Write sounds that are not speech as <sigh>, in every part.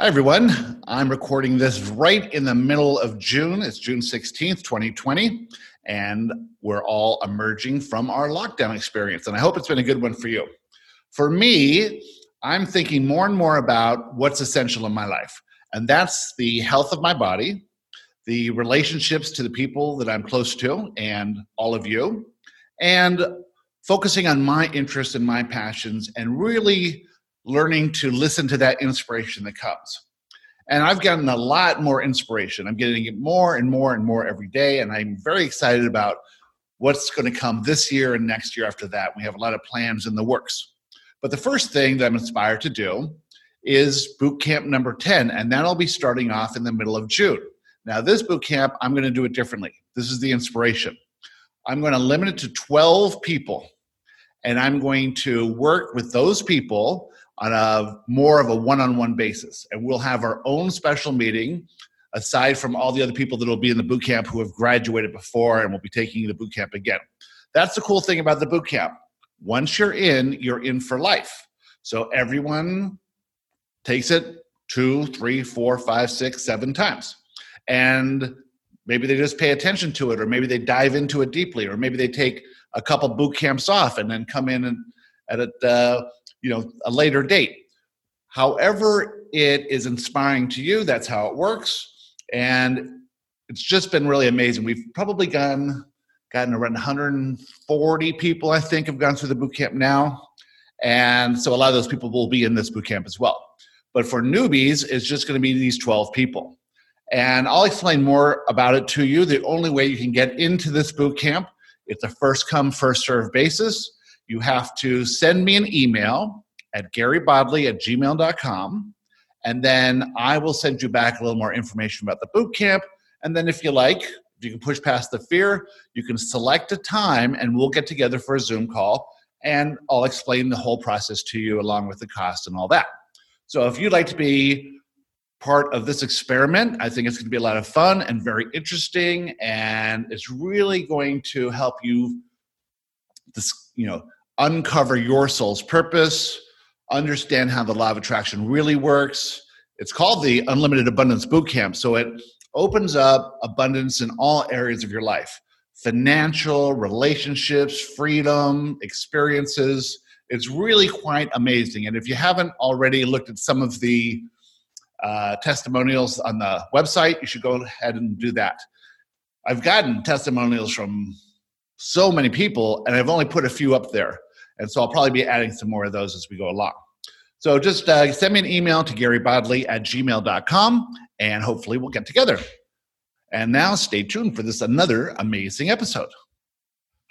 Hi, everyone. I'm recording this right in the middle of June. It's June 16th, 2020, and we're all emerging from our lockdown experience. And I hope it's been a good one for you. For me, I'm thinking more and more about what's essential in my life, and that's the health of my body, the relationships to the people that I'm close to, and all of you, and focusing on my interests and my passions, and really learning to listen to that inspiration that comes. And I've gotten a lot more inspiration. I'm getting it more and more and more every day. And I'm very excited about what's going to come this year and next year after that. We have a lot of plans in the works. But the first thing that I'm inspired to do is boot camp number 10, and that'll be starting off in the middle of June. Now, this boot camp, I'm going to do it differently. This is the inspiration. I'm going to limit it to 12 people, and I'm going to work with those people on a more of a one-on-one basis. And we'll have our own special meeting aside from all the other people that will be in the boot camp who have graduated before and will be taking the boot camp again. That's the cool thing about the boot camp. Once you're in you're in for life. So everyone takes it two three four five six seven times. And maybe they just pay attention to it or maybe they dive into it deeply or maybe they take a couple boot camps off and then come in and at it uh, you know a later date. However it is inspiring to you that's how it works and it's just been really amazing. We've probably gotten gotten around 140 people i think have gone through the boot camp now and so a lot of those people will be in this boot camp as well. But for newbies it's just going to be these 12 people. And i'll explain more about it to you. The only way you can get into this boot camp it's a first come first serve basis you have to send me an email at garybodley at gmail.com. And then I will send you back a little more information about the boot camp. And then if you like, if you can push past the fear, you can select a time and we'll get together for a Zoom call and I'll explain the whole process to you along with the cost and all that. So if you'd like to be part of this experiment, I think it's going to be a lot of fun and very interesting and it's really going to help you this, you know, uncover your soul's purpose, understand how the law of attraction really works. It's called the Unlimited Abundance Bootcamp. So it opens up abundance in all areas of your life financial, relationships, freedom, experiences. It's really quite amazing. And if you haven't already looked at some of the uh, testimonials on the website, you should go ahead and do that. I've gotten testimonials from so many people, and I've only put a few up there. And so I'll probably be adding some more of those as we go along. So just uh, send me an email to garybodley at gmail.com and hopefully we'll get together. And now stay tuned for this another amazing episode.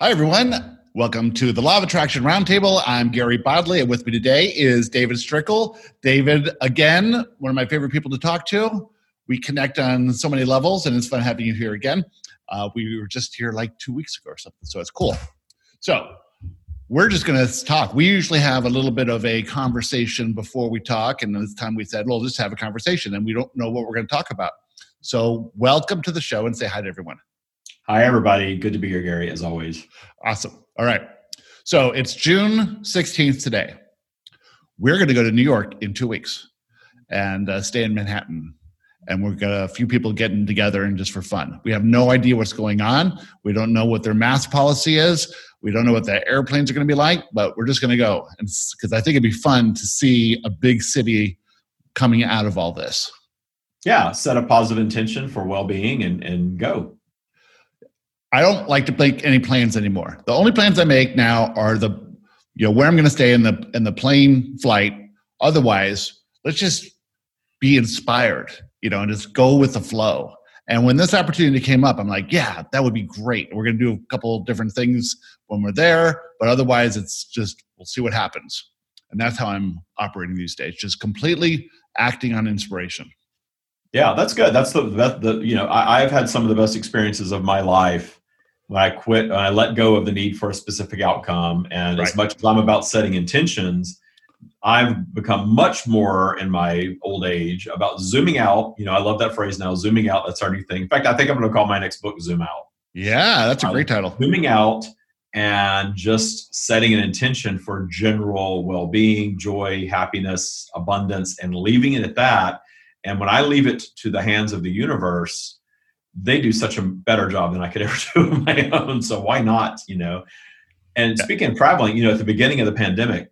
Hi, everyone. Welcome to the Law of Attraction Roundtable. I'm Gary Bodley, and with me today is David Strickel. David, again, one of my favorite people to talk to. We connect on so many levels, and it's fun having you here again. Uh, we were just here like two weeks ago or something, so it's cool. So, we're just going to talk. We usually have a little bit of a conversation before we talk, and this time we said, "Well, just have a conversation," and we don't know what we're going to talk about. So, welcome to the show, and say hi to everyone. Hi, everybody. Good to be here, Gary, as always. Awesome. All right. So it's June sixteenth today. We're going to go to New York in two weeks and uh, stay in Manhattan and we've got a few people getting together and just for fun. We have no idea what's going on. We don't know what their mask policy is. We don't know what the airplanes are going to be like, but we're just going to go because I think it'd be fun to see a big city coming out of all this. Yeah, set a positive intention for well-being and and go. I don't like to make any plans anymore. The only plans I make now are the you know where I'm going to stay in the in the plane flight. Otherwise, let's just be inspired, you know, and just go with the flow. And when this opportunity came up, I'm like, yeah, that would be great. We're going to do a couple different things when we're there, but otherwise, it's just we'll see what happens. And that's how I'm operating these days, just completely acting on inspiration. Yeah, that's good. That's the that the you know I, I've had some of the best experiences of my life when I quit. When I let go of the need for a specific outcome, and right. as much as I'm about setting intentions, I've become much more in my old age about zooming out. You know, I love that phrase now, zooming out. That's our new thing. In fact, I think I'm going to call my next book Zoom Out. Yeah, that's a great title. Zooming out and just setting an intention for general well being, joy, happiness, abundance, and leaving it at that. And when I leave it to the hands of the universe, they do such a better job than I could <laughs> ever do on my own. So why not? You know. And speaking of traveling, you know, at the beginning of the pandemic,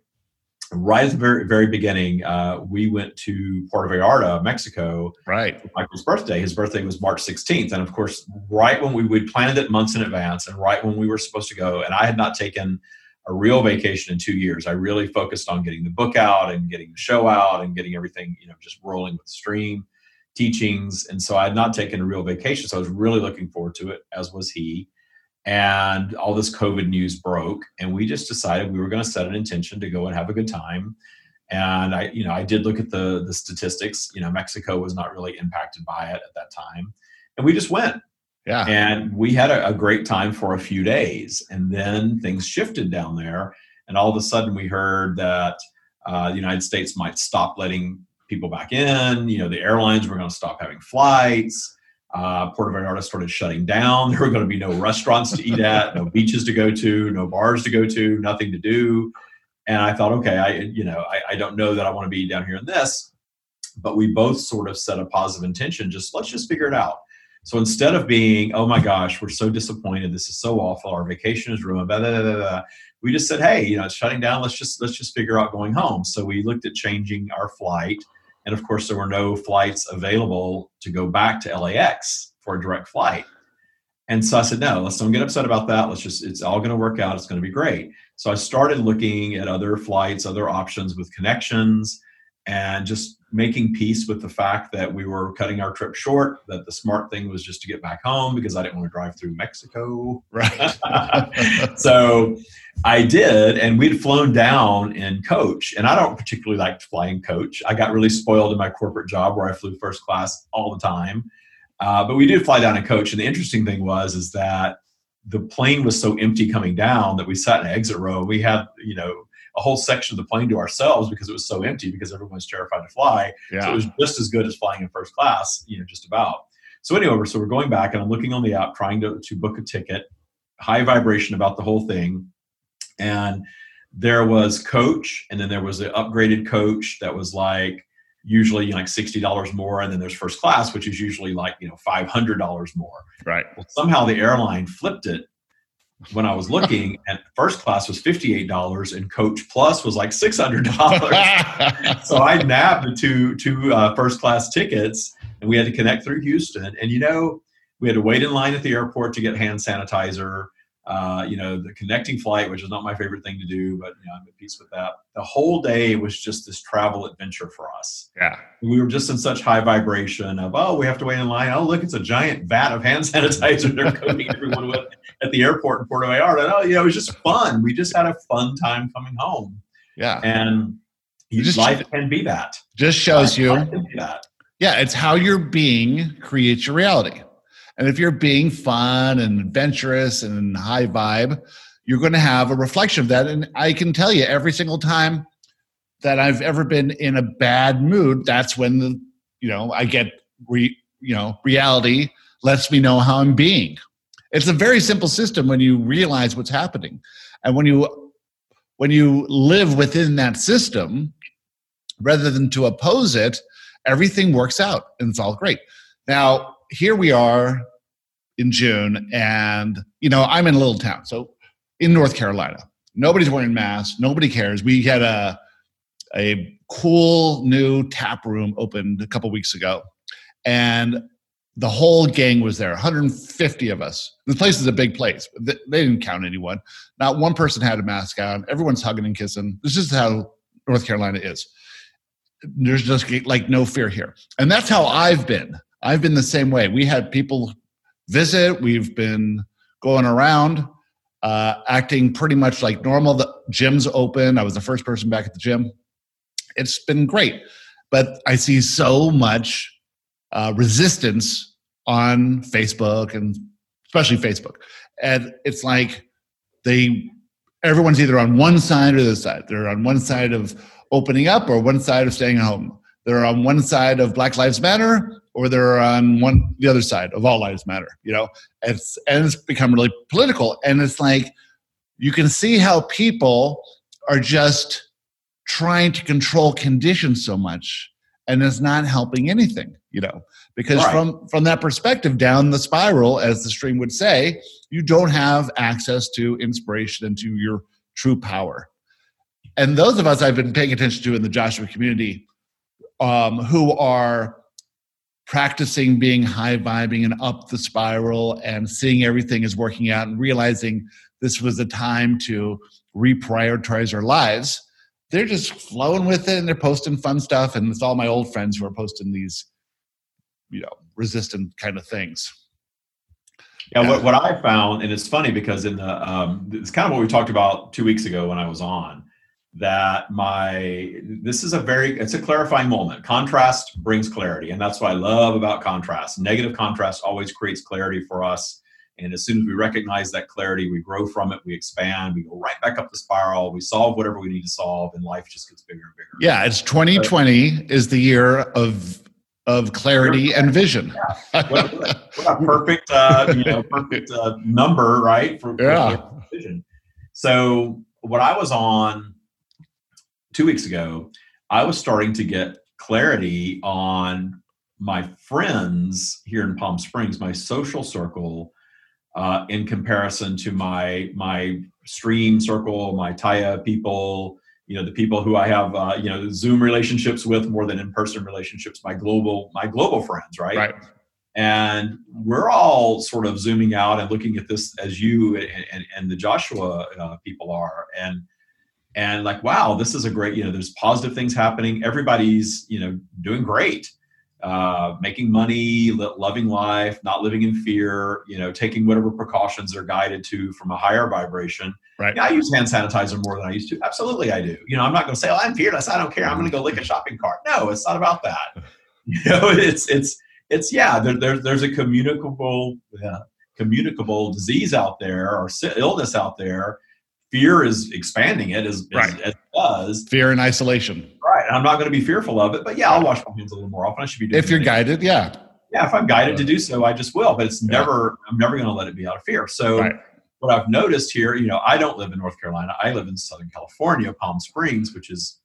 right at the very very beginning, uh, we went to Puerto Vallarta, Mexico. Right. For Michael's birthday. His birthday was March 16th, and of course, right when we we planned it months in advance, and right when we were supposed to go, and I had not taken a real vacation in two years. I really focused on getting the book out and getting the show out and getting everything, you know, just rolling with the stream teachings. And so I had not taken a real vacation. So I was really looking forward to it, as was he and all this COVID news broke, and we just decided we were going to set an intention to go and have a good time. And I, you know, I did look at the the statistics. You know, Mexico was not really impacted by it at that time, and we just went. Yeah. And we had a, a great time for a few days, and then things shifted down there, and all of a sudden we heard that uh, the United States might stop letting people back in. You know, the airlines were going to stop having flights uh, Puerto Vallarta started shutting down. <laughs> There were going to be no restaurants to eat at, no beaches to go to, no bars to go to, nothing to do. And I thought, okay, I you know I, I don't know that I want to be down here in this, but we both sort of set a positive intention. Just let's just figure it out. So instead of being, oh my gosh, we're so disappointed, this is so awful, our vacation is ruined, blah, blah, blah, we just said, hey, you know, it's shutting down. Let's just let's just figure out going home. So we looked at changing our flight and of course, there were no flights available to go back to LAX for a direct flight. And so I said, no, let's don't get upset about that. Let's just, it's all going to work out. It's going to be great. So I started looking at other flights, other options with connections, and just making peace with the fact that we were cutting our trip short, that the smart thing was just to get back home because I didn't want to drive through Mexico. Right. <laughs> so I did, and we'd flown down in coach, and I don't particularly like flying coach. I got really spoiled in my corporate job where I flew first class all the time, uh, but we did fly down in coach. And the interesting thing was is that the plane was so empty coming down that we sat in an exit row. We had you know a whole section of the plane to ourselves because it was so empty because everyone was terrified to fly. Yeah. So it was just as good as flying in first class, you know, just about. So anyway, so we're going back and I'm looking on the app trying to, to book a ticket, high vibration about the whole thing and there was coach and then there was an upgraded coach that was like usually like $60 more and then there's first class which is usually like you know $500 more right well, somehow the airline flipped it when i was looking <laughs> and first class was $58 and coach plus was like $600 <laughs> so i nabbed the two two uh, first class tickets and we had to connect through houston. And you know we had to wait in line at the airport to get hand sanitizer uh, you know, the connecting flight, which is not my favorite thing to do, but you know, I'm at peace with that. The whole day was just this travel adventure for us. Yeah. We were just in such high vibration of, oh, we have to wait in line. Oh, look, it's a giant vat of hand <laughs> sanitizer they're coating everyone with at the airport in Puerto Vallarta. Oh, you know, it was just fun. We just had a fun time coming home. Yeah. And you just, life can be that. Just shows life, you. Yeah, it's how your being creates your reality. And if you're being fun and adventurous and high vibe, you're going to have a reflection of that. And I can tell you, every single time that I've ever been in a bad mood, that's when the you know I get re, you know reality lets me know how I'm being. It's a very simple system when you realize what's happening, and when you when you live within that system, rather than to oppose it, everything works out and it's all great. Now, here we are in June, and you know I'm in a little town, so in North Carolina, nobody's wearing masks, nobody cares. We had a a cool new tap room opened a couple weeks ago, and the whole gang was there 150 of us. The place is a big place they didn't count anyone. Not one person had a mask on. Everyone's hugging and kissing. This is how north carolina is. There's just like no fear here. And that's how i've been. I've been the same way. We had people visit. We've been going around, uh, acting pretty much like normal. The gym's open. I was the first person back at the gym. It's been great, but I see so much uh, resistance on Facebook and especially Facebook, and it's like they everyone's either on one side or the side. They're on one side of opening up or one side of staying home. They're on one side of Black Lives Matter or they're on one the other side of all lives matter you know? It's and it's become really political. And it's like you can see how people are just trying to control conditions so much and it's not helping anything you know? Because right. from from that perspective down the spiral as the stream would say you don't have access to inspiration and to your true power. And those of us i've been paying attention to in the joshua community um, who are practicing being high vibing and up the spiral and seeing everything is working out and realizing this was a time to reprioritize our lives they're just flowing with it and they're posting fun stuff. And it's all my old friends who are posting these you know resistant kind of things. Yeah what, what i found and it's funny because in the um, it's kind of what we talked about two weeks ago when i was on that my this is a very it's a clarifying moment contrast brings clarity and that's what i love about contrast negative contrast always creates clarity for us and as soon as we recognize that clarity, we grow from it, we expand, we go right back up the spiral, we solve whatever we need to solve, and life just gets bigger and bigger. Yeah, it's 2020 is the year of of clarity and vision. Yeah. What, what, a perfect, uh, you know, perfect uh, number, right? For, yeah. vision. So what I was on two weeks ago, I was starting to get clarity on my friends here in Palm Springs, my social circle uh, in comparison to my my stream circle, my Taya people, you know, the people who I have, uh, you know, Zoom relationships with more than in-person relationships, my global my global friends, right? Right. And we're all sort of zooming out and looking at this as you and, and, and the Joshua uh, people are, and and like, wow, this is a great, you know, there's positive things happening. Everybody's, you know, doing great uh, making money, loving life, not living in fear, you know, taking whatever precautions they're guided to from a higher vibration. Right. Yeah, I use hand sanitizer more than I used to. Absolutely, I do. You know, I'm not going to say, "Oh, I'm fearless. I don't care. I'm going to go lick a shopping cart." No, it's not about that. <laughs> You know, it's it's it's yeah. There, there there's a communicable uh, communicable disease out there or illness out there. Fear is expanding it as, right. as, as it does. Fear and isolation right. I'm not going to be fearful of it, but yeah, I'll wash my hands a little more often. I should be doing if you're guided, yeah. Yeah, if I'm guided to uh, do so, I just will. But it's yeah. never. I'm never going to let it be out of fear. So. Right. What I've noticed here, you know, I don't live in North Carolina. I live in Southern California, Palm Springs, which is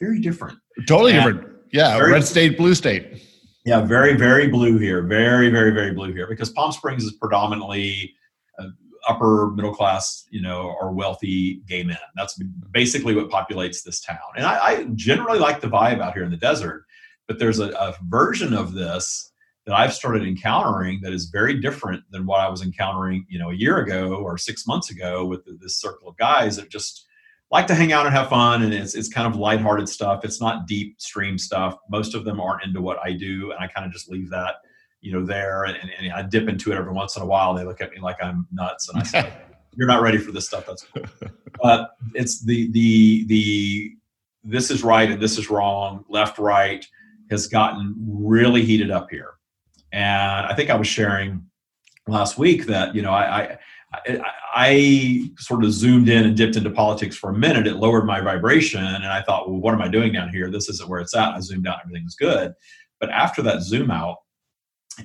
very different. Totally and different. Yeah, red state, blue state. Yeah, very, very blue here. Very, very, very blue here because Palm Springs is predominantly uh, upper middle class, you know, or wealthy gay men. That's basically what populates this town. And I, I generally like the vibe out here in the desert, but there's a, a, version of this that I've started encountering that is very different than what I was encountering, you know, a year ago or six months ago with this circle of guys that just like to hang out and have fun. And it's, it's kind of lighthearted stuff. It's not deep stream stuff. Most of them aren't into what I do. And I kind of just leave that you know there and, and, I dip into it every once in a while. They look at me like I'm nuts, and I say, <laughs> "You're not ready for this stuff." That's cool. <laughs> But it's the the the this is right and this is wrong, left right has gotten really heated up here. And I think I was sharing last week that you know I, I I, sort of zoomed in and dipped into politics for a minute. It lowered my vibration, and I thought, well, what am I doing down here? This isn't where it's at. I zoomed out, everything's good. But after that zoom out,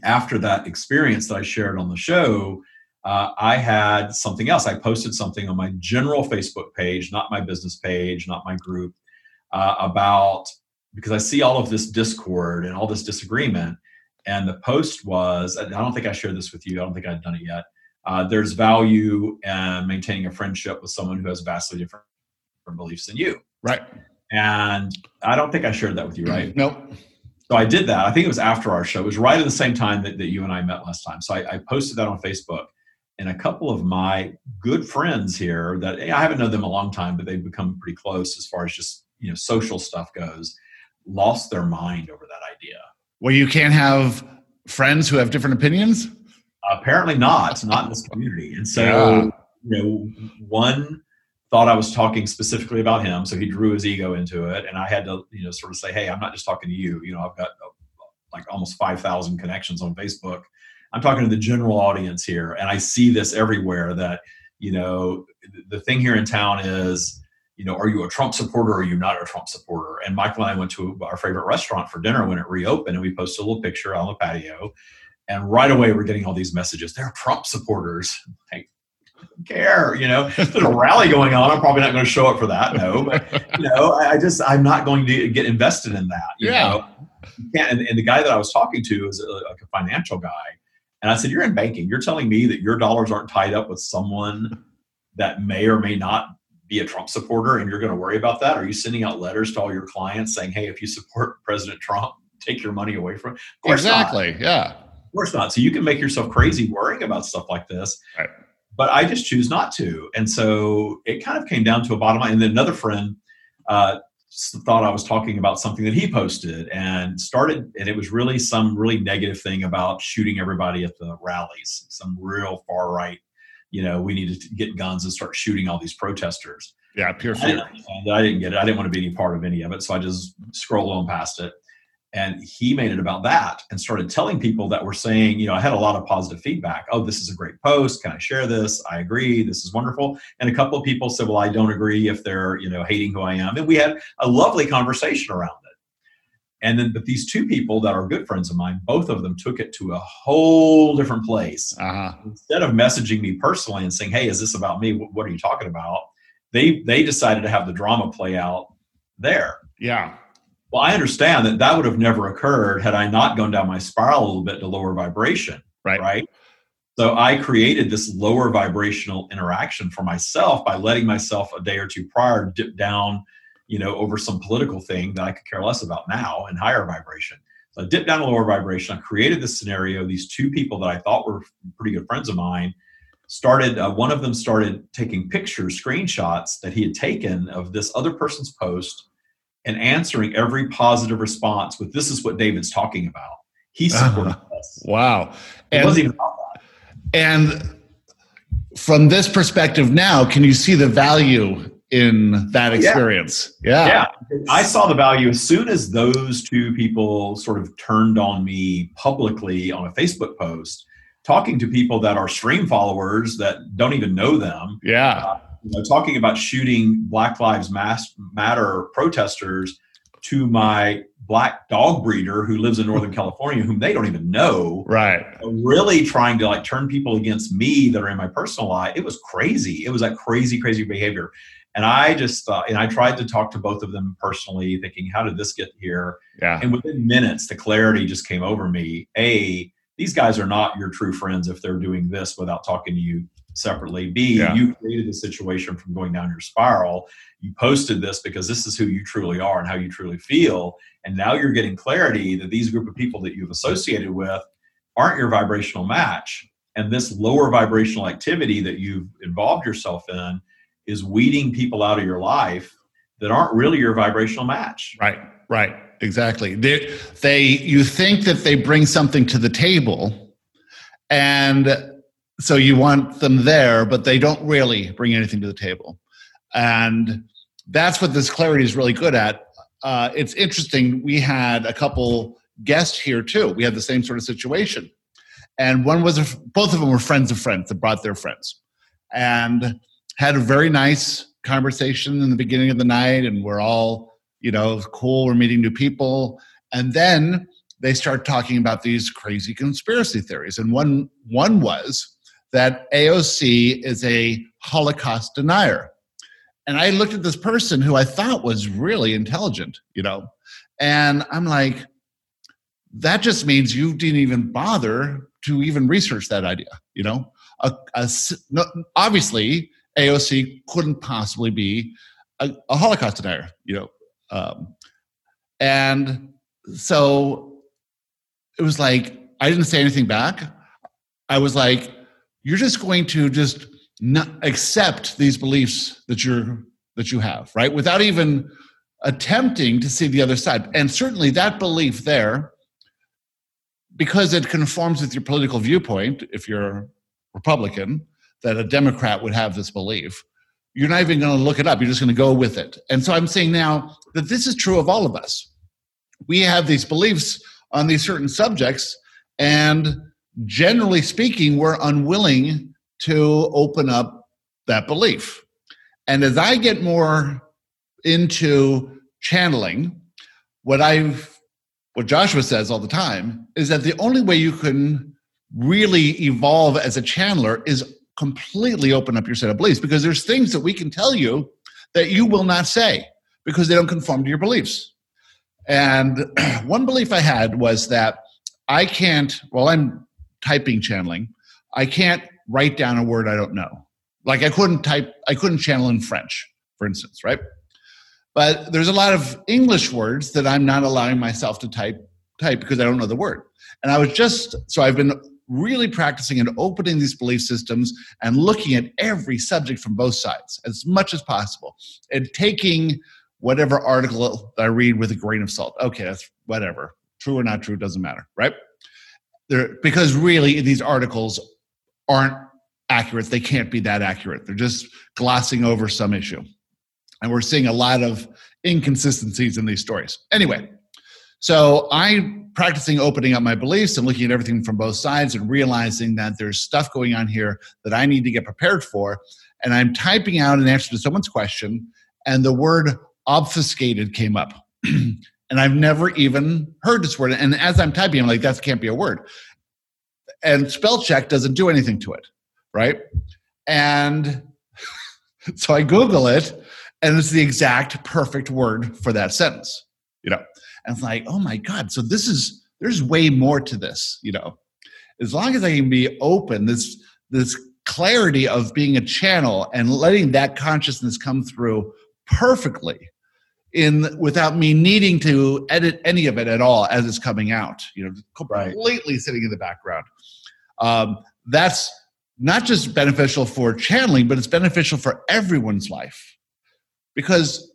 after that experience that I shared on the show, uh, I had something else. I posted something on my general Facebook page, not my business page, not my group, uh, about because I see all of this discord and all this disagreement. And the post was I don't think I shared this with you, I don't think I've done it yet. Uh, there's value in maintaining a friendship with someone who has vastly different beliefs than you. Right. And I don't think I shared that with you, right? Nope. So I did that. I think it was after our show. It was right at the same time that, that you and I met last time. So I, I posted that on Facebook. And a couple of my good friends here that eh, I haven't known them a long time, but they've become pretty close as far as just you know social stuff goes, lost their mind over that idea. Well, you can't have friends who have different opinions. Apparently not, not in this community. And so, yeah. you know, one thought I was talking specifically about him, so he drew his ego into it, and I had to, you know, sort of say, "Hey, I'm not just talking to you. You know, I've got uh, like almost five thousand connections on Facebook. I'm talking to the general audience here, and I see this everywhere. That you know, the thing here in town is." You know, are you a Trump supporter or are you not a Trump supporter? And Michael and I went to our favorite restaurant for dinner when it reopened, and we posted a little picture on the patio. And right away, we're getting all these messages. They're Trump supporters. <laughs> Like, care. You know, there's a rally going on. I'm probably not going to show up for that. No, but you know, I, I just I'm not going to get invested in that. yeah. Know? and, and, the guy that I was talking to is a, like a financial guy. And I said, You're in banking. You're telling me that your dollars aren't tied up with someone that may or may not be a Trump supporter and you're going to worry about that? Are you sending out letters to all your clients saying, Hey, if you support <laughs> President Trump, take your money away from Exactly. Not. Yeah. Of course not. So you can make yourself crazy worrying about stuff like this. Right. But I just choose not to. And so it kind of came down to a bottom line. And then another friend uh, thought I was talking about something that he posted and started, and it was really some really negative thing about shooting everybody at the rallies, some real far right. You know, we need to get guns and start shooting all these protesters. Yeah, pure fear. I, I didn't get it. I didn't want to be any part of any of it, so I just scrolled on past it and he made it about that and started telling people that were saying you know i had a lot of positive feedback. Oh this is a great post. Can i share this? I agree. This is wonderful. And a couple of people said well i don't agree if they're you know hating who i am. And we had a lovely conversation around it. And then but these two people that are good friends of mine both of them took it to a whole different place. Uh-huh. instead of messaging me personally and saying hey is this about me? What are you talking about? They they decided to have the drama play out there. Yeah well, I understand that that would have never occurred had I not gone down my spiral a little bit to lower vibration. Right. Right. So I created this lower vibrational interaction for myself by letting myself a day or two prior dip down, you know, over some political thing that I could care less about now and higher vibration. So I dipped down a lower vibration. I created this scenario. These two people that I thought were pretty good friends of mine started, uh, one of them started taking pictures, screenshots that he had taken of this other person's post and answering every positive response with this is what David's talking about. He supported uh, <laughs> us. Wow. And, it wasn't even that. and from this perspective now, can you see the value in that experience? Yeah. yeah. yeah. I saw the value as soon as those two people sort of turned on me publicly on a Facebook post, talking to people that are stream followers that don't even know them. Yeah. Uh, you know, talking about shooting Black Lives Matter protesters to my black dog breeder who lives in Northern <laughs> California, whom they don't even know. Right. Really trying to like turn people against me that are in my personal life. It was crazy. It was like crazy, crazy behavior. And I just thought, and I tried to talk to both of them personally, thinking, how did this get here? Yeah. And within minutes, the clarity just came over me. A, these guys are not your true friends if they're doing this without talking to you separately. B, yeah. you created the situation from going down your spiral. You posted this because this is who you truly are and how you truly feel. And now you're getting clarity that these group of people that you've associated with aren't your vibrational match. And this lower vibrational activity that you've involved yourself in is weeding people out of your life that aren't really your vibrational match. Right, right, exactly. They, they you think that they bring something to the table and so you want them there, but they don't really bring anything to the table. And that's what this clarity is really good at. Uh, it's interesting. We had a couple guests here too. We had the same sort of situation. And one was, a, both of them were friends of friends that brought their friends and had a very nice conversation in the beginning of the night. And we're all, you know, cool. We're meeting new people. And then they start talking about these crazy conspiracy theories. And one, one was, that AOC is a Holocaust denier. And I looked at this person who I thought was really intelligent, you know, and I'm like, that just means you didn't even bother to even research that idea, you know. A, a, no, obviously, AOC couldn't possibly be a, a Holocaust denier, you know. Um, and so it was like, I didn't say anything back. I was like, you're just going to just not accept these beliefs that you're that you have right? Without even attempting to see the other side. And certainly that belief there because it conforms with your political viewpoint if you're republican that a democrat would have this belief you're not even going to look it up. You're just going to go with it. And so i'm saying now that this is true of all of us. We have these beliefs on these certain subjects and generally speaking, we're unwilling to open up that belief. And as I get more into channeling, what I've what Joshua says all the time is that the only way you can really evolve as a channeler is completely open up your set of beliefs because there's things that we can tell you that you will not say because they don't conform to your beliefs. And <clears throat> one belief I had was that I can't, well, I'm typing channeling, I can't write down a word I don't know. Like I couldn't type, I couldn't channel in French, for instance, right? But there's a lot of English words that I'm not allowing myself to type type because I don't know the word. And I was just so I've been really practicing and opening these belief systems and looking at every subject from both sides as much as possible and taking whatever article I read with a grain of salt. Okay, that's whatever. True or not true doesn't matter, right? There, because really these articles aren't accurate. They can't be that accurate. They're just glossing over some issue. And we're seeing a lot of inconsistencies in these stories. Anyway, so I'm practicing opening up my beliefs and looking at everything from both sides and realizing that there's stuff going on here that I need to get prepared for. And I'm typing out an answer to someone's question, and the word obfuscated came up. <clears throat> and I've never even heard this word. And as I'm typing, I'm like, that can't be a word. And spell check doesn't do anything to it, right? And <laughs> so I Google it, and it's the exact perfect word for that sentence, you know. And it's like, oh my God, so this is there's way more to this, you know. As long as I can be open, this this clarity of being a channel and letting that consciousness come through perfectly in without me needing to edit any of it at all as it's coming out you know completely right. sitting in the background. Um, that's not just beneficial for channeling but it's beneficial for everyone's life. Because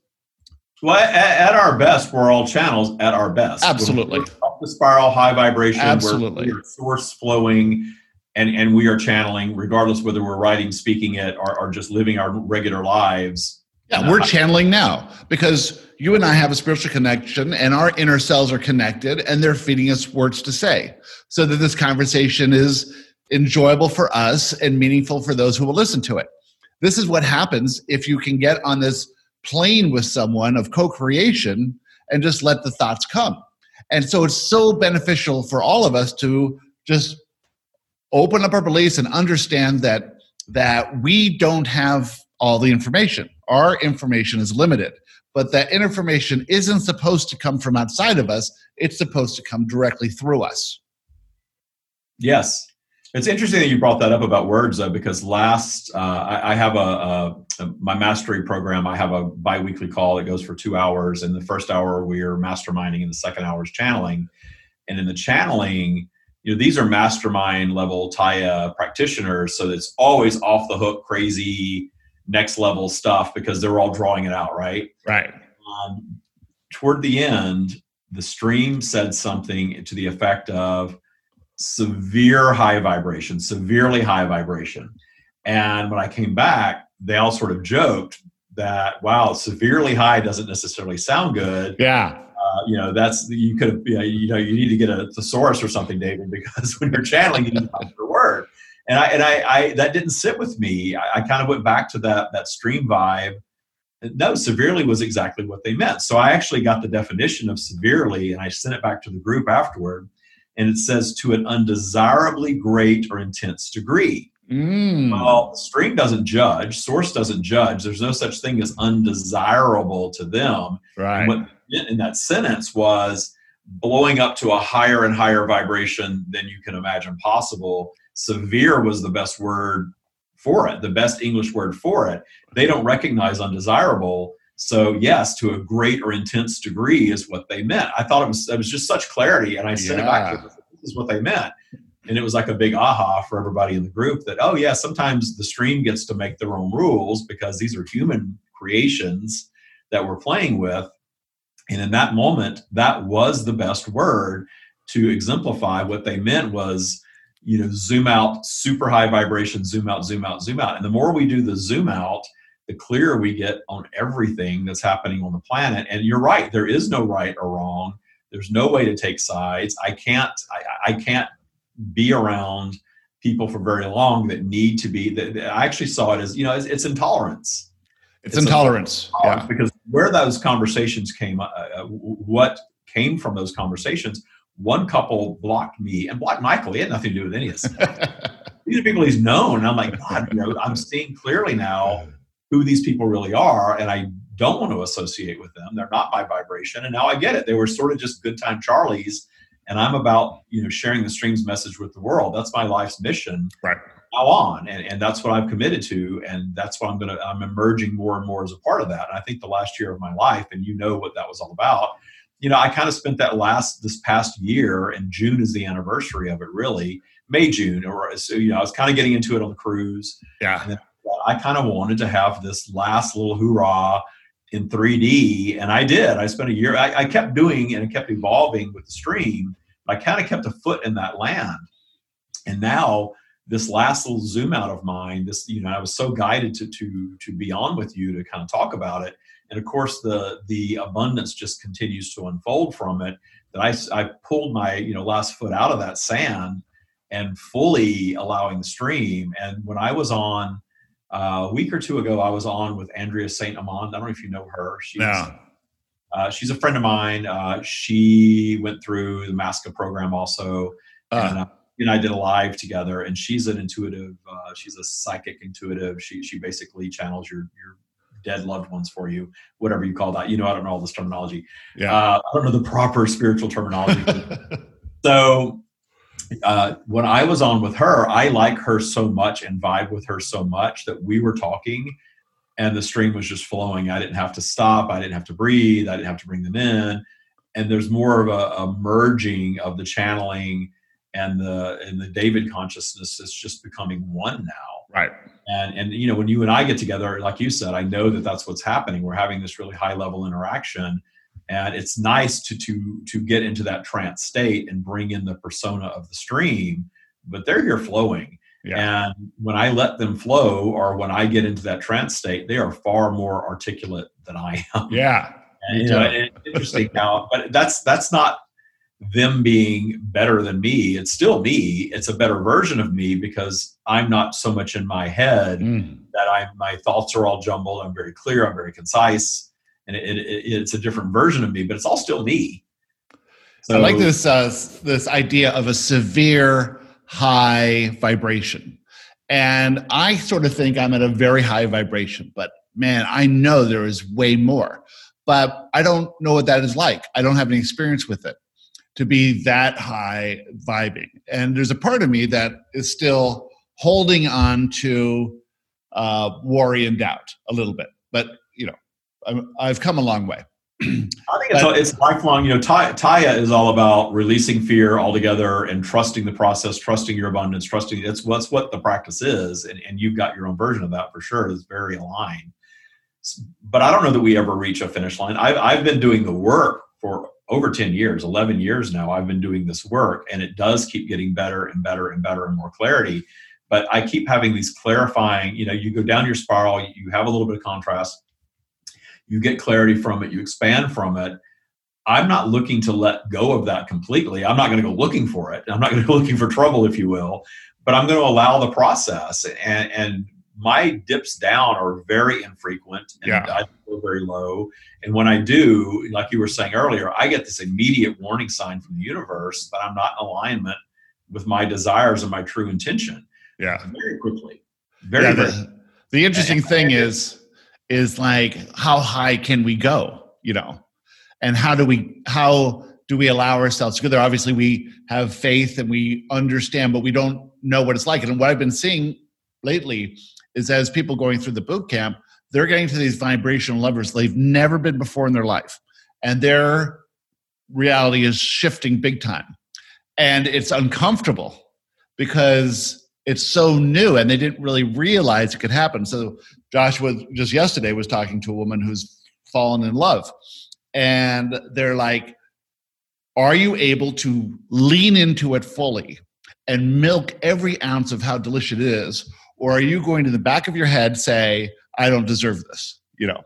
well at, at our best we're all channels at our best. Absolutely. up the spiral high vibration absolutely. we're, we're source flowing and and we are channeling regardless whether we're writing speaking it or, or just living our regular lives yeah, we're channeling now because you and I have a spiritual connection and our inner cells are connected and they're feeding us words to say so that this conversation is enjoyable for us and meaningful for those who will listen to it. This is what happens if you can get on this plane with someone of co creation and just let the thoughts come. And so it's so beneficial for all of us to just open up our beliefs and understand that that we don't have all the information. Our information is limited but that information isn't supposed to come from outside of us. It's supposed to come directly through us. Yes. It's interesting that you brought that up about words though because last uh, I, I, have a, a, a, my mastery program i have a biweekly call that goes for two hours in the first hour we are masterminding and the second hour is channeling. And in the channeling you know these are mastermind level taya practitioners so it's always off the hook crazy next level stuff because they're all drawing it out, right? Right. Um, toward the end, the stream said something to the effect of severe high vibration, severely high vibration. And when I came back, they all sort of joked that, wow, severely high doesn't necessarily sound good. Yeah. Uh, you know, that's you could have, you know, you need to get a thesaurus or something, David, because <laughs> when you're channeling, you need to find the word and I and I, I that didn't sit with me. I, I, kind of went back to that that stream vibe. No, severely was exactly what they meant. So I actually got the definition of severely, and I sent it back to the group afterward, and it says to an undesirably great or intense degree. Mm. Well, stream doesn't judge, source doesn't judge. There's no such thing as undesirable to them. Right. And what in that sentence was blowing up to a higher and higher vibration than you can imagine possible severe was the best word for it, the best English word for it. They don't recognize undesirable. So yes, to a great or intense degree is what they meant. I thought it was it was just such clarity, and I sent yeah. it back to them. This is what they meant, and it was like a big aha for everybody in the group that oh yeah, sometimes the stream gets to make their own rules because these are human creations that we're playing with, and in that moment, that was the best word to exemplify what they meant was you know zoom out super high vibration zoom out zoom out zoom out. And the more we do the zoom out the clearer we get on everything that's happening on the planet. And you're right there is no right or wrong. There's no way to take sides. I can't i, I can't be around people for very long that need to be that i actually saw it as you know it's, it's intolerance. It's, it's intolerance, intolerance yeah. because where those conversations came uh, uh what came from those conversations one couple blocked me and blocked Michael. He had nothing to do with any of this. <laughs> these are people he's known. And I'm like, God, you know, I'm seeing clearly now who these people really are, and I don't want to associate with them. They're not my vibration. And now I get it. They were sort of just good time Charlies. And I'm about, you know, sharing the streams message with the world. That's my life's mission. Right. Now on. And, and that's what I've committed to. And that's what I'm going to, I'm emerging more and more as a part of that. And I think the last year of my life, and you know what that was all about, you know, I kind of spent that last, this past year, and June is the anniversary of it really, May, June, or so, you know, I was kind of getting into it on the cruise. Yeah. I kind of wanted to have this last little hoorah in 3D, and I did. I spent a year. I, I kept doing and it kept evolving with the stream. I kind of kept a foot in that land, and now this last little zoom out of mine, this you know, I was so guided to to to be on with you to kind of talk about it, and of course the the abundance just continues to unfold from it. That I I pulled my you know last foot out of that sand and fully allowing the stream. And when I was on uh, a week or two ago, I was on with Andrea Saint Amand. I don't know if you know her. She's, no. Uh, she's a friend of mine. Uh, she went through the MASCA program also. Uh. And, uh, and I did a live together, and she's an intuitive. Uh, she's a psychic intuitive. She she basically channels your your dead loved ones for you, whatever you call that. You know, I don't know all this terminology. Yeah. Uh, I don't know the proper spiritual terminology. <laughs> so uh, when I was on with her, I like her so much and vibe with her so much that we were talking and the stream was just flowing. I didn't have to stop. I didn't have to breathe. I didn't have to bring them in. And there's more of a, a merging of the channeling and the and the David consciousness is just becoming one now. Right. And and you know when you and I get together, like you said, I know that that's what's happening. We're having this really high level interaction, and it's nice to to to get into that trance state and bring in the persona of the stream but they're here flowing yeah. and when i let them flow or when i get into that trance state they are far more articulate than i am yeah <laughs> and, you know, interesting now but that's that's not them being better than me it's still me it's a better version of me because i'm not so much in my head mm. that i my thoughts are all jumbled i'm very clear i'm very concise and it, it, it's a different version of me, but it's all still me. So, I like this uh, this idea of a severe high vibration, and I sort of think I'm at a very high vibration. But man, I know there is way more, but I don't know what that is like. I don't have any experience with it to be that high vibing, and there's a part of me that is still holding on to uh, worry and doubt a little bit. But you know, I've come a long way. <clears throat> I think it's, but, it's lifelong. You know, Taya is all about releasing fear altogether and trusting the process, trusting your abundance, trusting it's what's what the practice is, and, and you've got your own version of that for sure. It's very aligned. But I don't know that we ever reach a finish line. I've I've been doing the work for over 10 years 11 years now i've been doing this work and it does keep getting better and better and better and more clarity but i keep having these clarifying you know you go down your spiral you have a little bit of contrast you get clarity from it, you expand from it. I'm not looking to let go of that completely. I'm not going to go looking for it. I'm not going to go <laughs> looking for trouble, if you will, but I'm going to allow the process. And, and my dips down are very infrequent and yeah. I go very low. And when I do, like you were saying earlier, I get this immediate warning sign from the universe that I'm not in alignment with my desires and my true intention. Yeah. Very quickly. Very, yeah, very the, the interesting and, thing and, is is like how high can we go you know and how do we how do we allow ourselves to go there obviously we have faith and we understand but we don't know what it's like and what i've been seeing lately is as people going through the boot camp they're getting to these vibrational levels they've never been before in their life. And their reality is shifting big time. And it's uncomfortable because it's so new and they didn't really realize it could happen. So joshua just yesterday was talking to a woman who's fallen in love. And they're like are you able to lean into it fully and milk every ounce of how delicious it is or are you going to the back of your head say i don't deserve this you know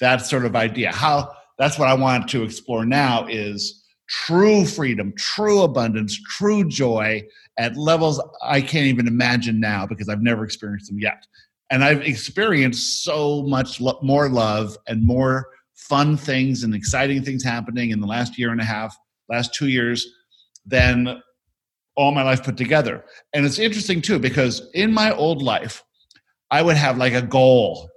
that sort of idea how that's what i want to explore now is true freedom true abundance true joy at levels I can't even imagine now because I've never experienced them yet. And I've experienced so much lo- more love and more fun things and exciting things happening in the last year and a half, last two years than all my life put together. And it's interesting too because in my old life, I would have like a goal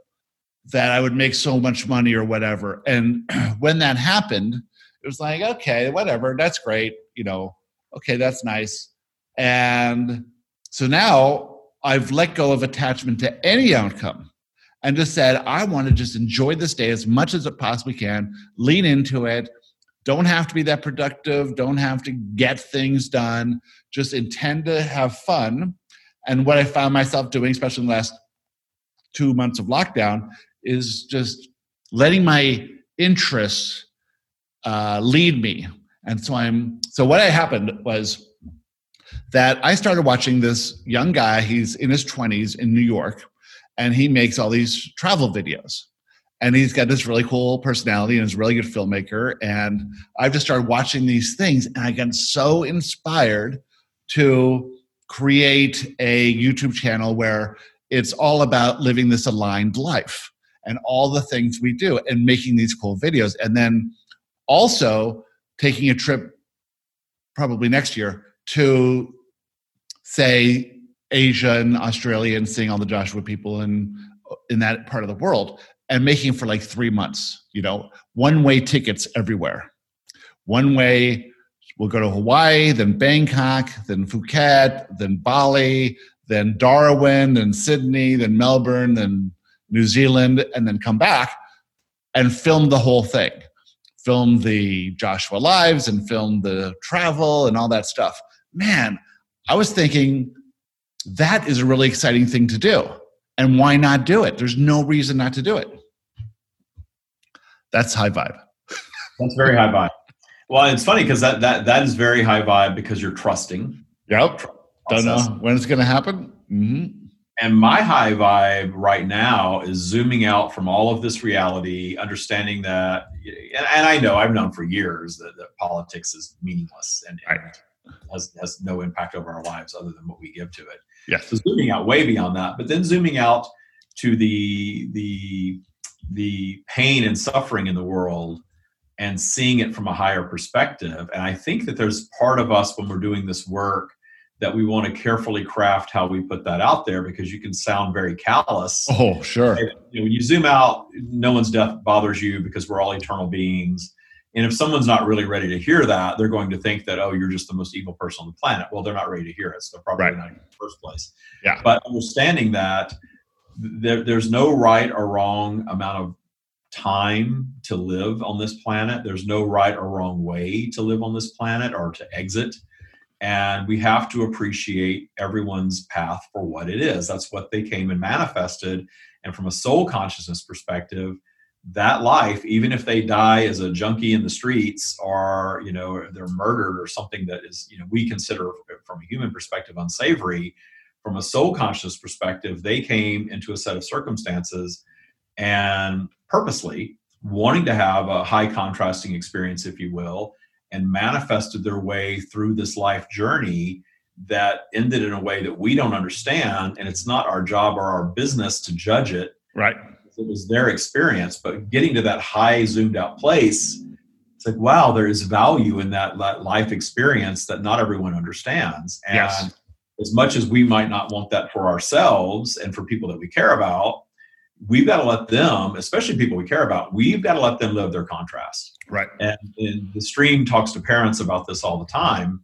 that I would make so much money or whatever. And <clears throat> when that happened, it was like, okay, whatever, that's great. You know, okay, that's nice. And so now I've let go of attachment to any outcome and just said, I want to just enjoy this day as much as it possibly can, lean into it. Don't have to be that productive, don't have to get things done, just intend to have fun. And what I found myself doing, especially in the last two months of lockdown, is just letting my interests uh, lead me. And so I'm so what happened was that I started watching this young guy. He's in his 20s in New York, and he makes all these travel videos. And he's got this really cool personality and is a really good filmmaker. And I've just started watching these things, and I got so inspired to create a YouTube channel where it's all about living this aligned life and all the things we do and making these cool videos. And then also taking a trip probably next year to say Asia and Australia and seeing all the Joshua people in in that part of the world and making for like three months, you know, one way tickets everywhere. One way we'll go to Hawaii, then Bangkok, then Phuket, then Bali, then Darwin, then Sydney, then Melbourne, then New Zealand, and then come back and film the whole thing. Film the Joshua lives and film the travel and all that stuff. Man, I was thinking that is a really exciting thing to do. And why not do it? There's no reason not to do it. That's high vibe. That's very high vibe. Well, it's funny because that, that that is very high vibe because you're trusting. Yep. Don't know when it's going to happen. Mm-hmm. And my high vibe right now is zooming out from all of this reality, understanding that, and I know I've known for years that, that politics is meaningless and, and right. has, has no impact over our lives other than what we give to it. Yes. So zooming out way beyond that, but then zooming out to the the the pain and suffering in the world and seeing it from a higher perspective. And I think that there's part of us when we're doing this work that we want to carefully craft how we put that out there because you can sound very callous. Oh, sure. When you zoom out, no one's death bothers you because we're all eternal beings. And if someone's not really ready to hear that, they're going to think that, oh, you're just the most evil person on the planet. Well, they're not ready to hear it. So they're probably right. not in the first place. Yeah. But understanding that there, there's no right or wrong amount of time to live on this planet. There's no right or wrong way to live on this planet or to exit. And we have to appreciate everyone's path for what it is. That's what they came and manifested. And from a soul consciousness perspective, that life, even if they die as a junkie in the streets or, you know, they're murdered or something that is, you know, we consider from a human perspective unsavory, from a soul conscious perspective, they came into a set of circumstances and purposely wanting to have a high contrasting experience, if you will, and manifested their way through this life journey that ended in a way that we don't understand. And it's not our job or our business to judge it. Right. It was their experience. But getting to that high, zoomed out place, it's like, wow, there is value in that, that life experience that not everyone understands. And yes. As much as we might not want that for ourselves and for people that we care about, we've got to let them, especially people we care about, we've got to let them live their contrast. Right. And, and the stream talks to parents about this all the time.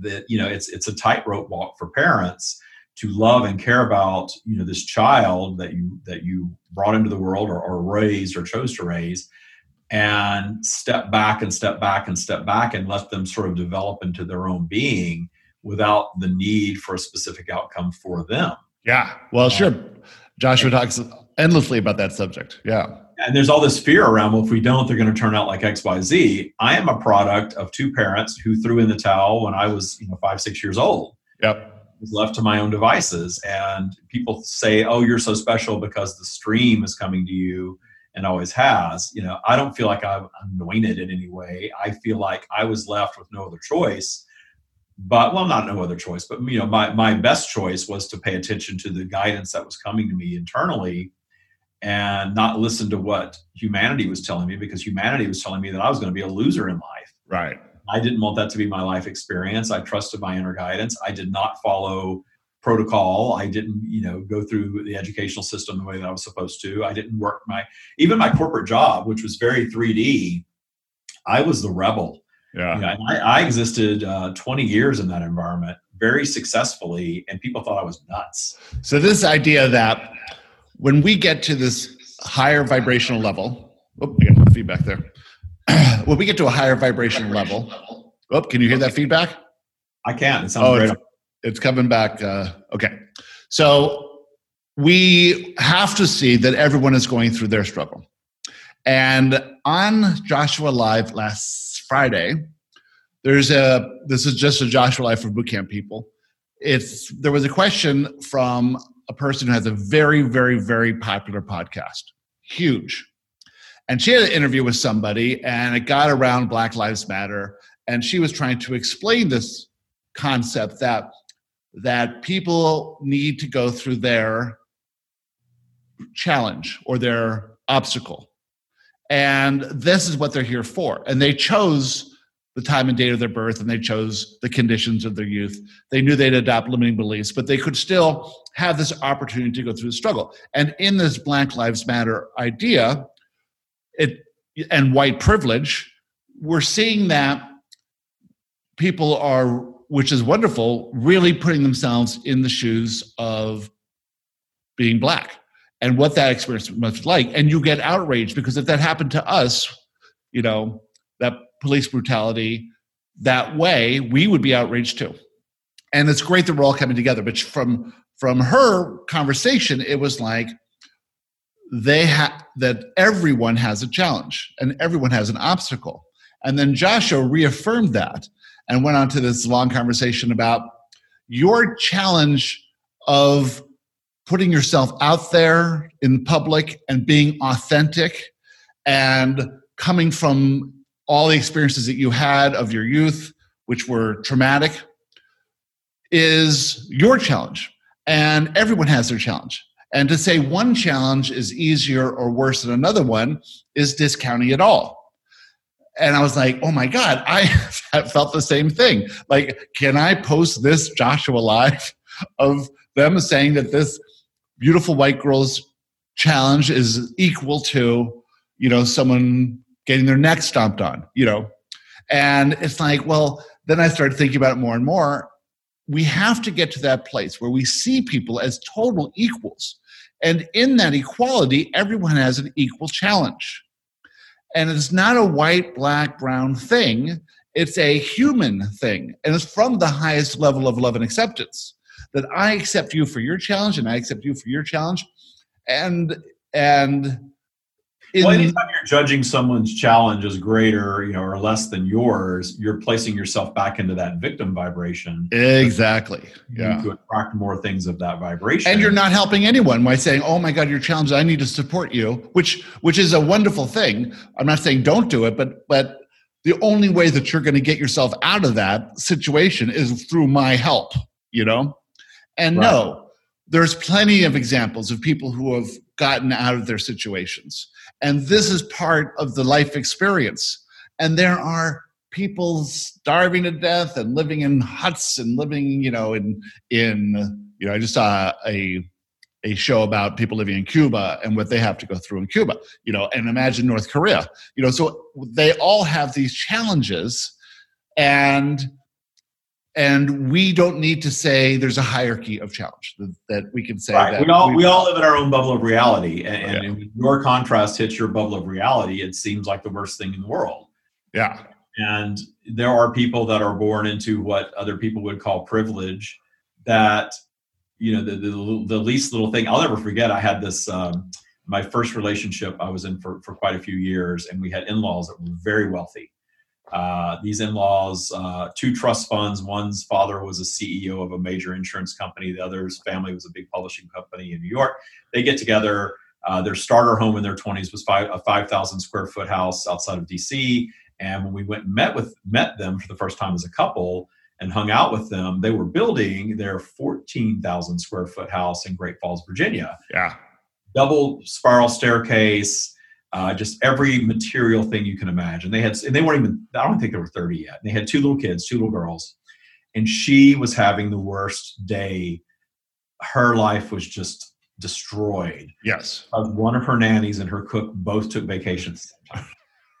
That you know, it's it's a tightrope walk for parents to love and care about you know this child that you that you brought into the world or, or raised or chose to raise and step back and step back and step back and let them sort of develop into their own being without the need for a specific outcome for them. Yeah. Well, sure. Joshua talks endlessly about that subject. Yeah. And there's all this fear around, well, if we don't, they're going to turn out like XYZ. I am a product of two parents who threw in the towel when I was, you know, five, six years old. Yep. Was left to my own devices. And people say, oh, you're so special because the stream is coming to you and always has. You know, I don't feel like I'm anointed in any way. I feel like I was left with no other choice but well not no other choice but you know my, my best choice was to pay attention to the guidance that was coming to me internally and not listen to what humanity was telling me because humanity was telling me that i was going to be a loser in life right i didn't want that to be my life experience i trusted my inner guidance i did not follow protocol. I didn't, you know, go through the educational system the way that I was supposed to. I didn't work my even my corporate job, which was very 3D. I was the rebel. Yeah, you know, I, I, existed uh, 20 years in that environment very successfully, and people thought I was nuts. So this idea that when we get to this higher vibrational level, oh, I got feedback there. <clears throat> when we get to a higher vibrational level, oh, can you hear that feedback? I can. It sounds oh, great it's coming back. Uh, okay. So we have to see that everyone is going through their struggle. And on Joshua Live last Friday, there's a this is just a Joshua Live for bootcamp people. It's there was a question from a person who has a very, very, very popular podcast, huge. And she had an interview with somebody, and it got around Black Lives Matter. And she was trying to explain this concept that that people need to go through their challenge or their obstacle. And this is what they're here for. And they chose the time and date of their birth and they chose the conditions of their youth. They knew they'd adopt limiting beliefs, but they could still have this opportunity to go through the struggle. And in this Black Lives Matter idea, it and white privilege, we're seeing that people are which is wonderful, really putting themselves in the shoes of being black and what that experience must like. And you get outraged because if that happened to us, you know, that police brutality that way, we would be outraged too. And it's great that we're all coming together. But from from her conversation, it was like they have that everyone has a challenge and everyone has an obstacle. And then Joshua reaffirmed that and went on to this long conversation about your challenge of putting yourself out there in public and being authentic and coming from all the experiences that you had of your youth, which were traumatic, is your challenge. And everyone has their challenge. And to say one challenge is easier or worse than another one is discounting it all and I was like, oh my God, I <laughs> felt the same thing. Like, can I post this Joshua Live <laughs> of them saying that this beautiful white girl's challenge is equal to, you know, someone getting their neck stomped on, you know? And it's like, well, then I started thinking about it more and more. We have to get to that place where we see people as total equals. And in that equality, everyone has an equal challenge and it's not a white, black, brown thing. It's a human thing. And it's from the highest level of love and acceptance that I accept you for your challenge and I accept you for your challenge. And, and, in, well, anytime you're judging someone's challenge as greater, you know, or less than yours, you're placing yourself back into that victim vibration. Exactly. Yeah. To attract more things of that vibration. And you're not helping anyone by saying, "Oh my God, you're challenged. I need to support you," which which is a wonderful thing. I'm not saying don't do it, but but the only way that you're going to get yourself out of that situation is through my help. You know, and right. no, there's plenty of examples of people who have gotten out of their situations and this is part of the life experience. And there are people starving to death and living in huts and living, you know, in in you know, I just saw a a show about people living in Cuba and what they have to go through in Cuba, you know, and imagine North Korea, you know, so they all have these challenges and and we don't need to say there's a hierarchy of challenge that, that we can say right. that we all we, all live in our own bubble of reality and, yeah. and your contrast hits your bubble of reality it seems like the worst thing in the world yeah and there are people that are born into what other people would call privilege that you know the, the, the least little thing i'll never forget i had this um, my first relationship i was in for, for quite a few years and we had in-laws that were very wealthy uh, these in-laws, uh, two trust funds. One's father was a CEO of a major insurance company. The other's family was a big publishing company in New York. They get together. Uh, their starter home in their 20s was five, a 5,000 square foot house outside of DC. And when we went and met with met them for the first time as a couple and hung out with them, they were building their 14,000 square foot house in Great Falls, Virginia. Yeah, double spiral staircase uh, just every material thing you can imagine. They had, and they weren't even, I don't think they were 30 yet. They had two little kids, two little girls. And she was having the worst day her life was just destroyed. Yes. one of her nannies and her cook both took vacations. <laughs>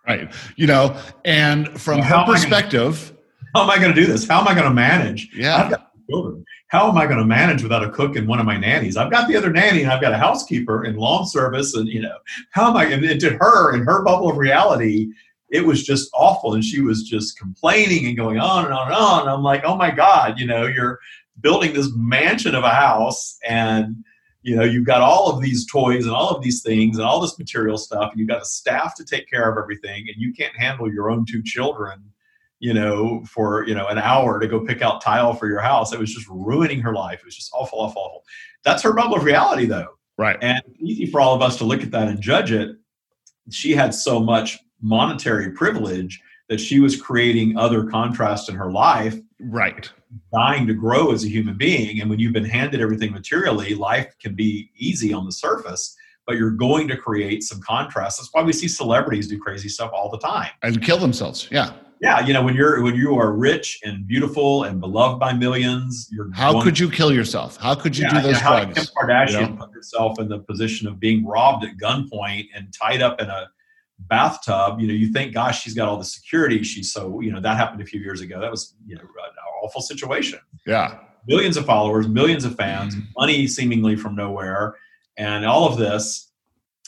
Right. You know, and from well, her perspective, how am I going to do this? How am I going to manage? Yeah. I've got children. How am I going to manage without a cook and one of my nannies? I've got the other nanny and I've got a housekeeper and lawn service and you know how am I? And to her in her bubble of reality, it was just awful, and she was just complaining and going on and on and on. I'm like, oh my god, you know, you're building this mansion of a house and you know you've got all of these toys and all of these things and all this material stuff and you've got a staff to take care of everything and you can't handle your own two children you know, for you know an hour to go pick out tile for your house. It was just ruining her life. It was just awful, awful, awful. That's her bubble of reality, though. Right. And easy for all of us to look at that and judge it. She had so much monetary privilege that she was creating other contrast in her life. Right. Dying to grow as a human being. And when you've been handed everything materially, life can be easy on the surface but you're going to create some contrast. That's why we see celebrities do crazy stuff all the time and kill themselves. Yeah yeah, you know, when you're when you are rich and beautiful and beloved by millions, you're how could you kill yourself? How could you yeah, do those how drugs? Kim Kardashian you put herself in the position of being robbed at gunpoint and tied up in a bathtub. You know, you think, gosh, she's got all the security. She's so you know that happened a few years ago. That was you know an awful situation. Yeah, millions of followers, millions of fans, mm-hmm. money seemingly from nowhere, and all of this.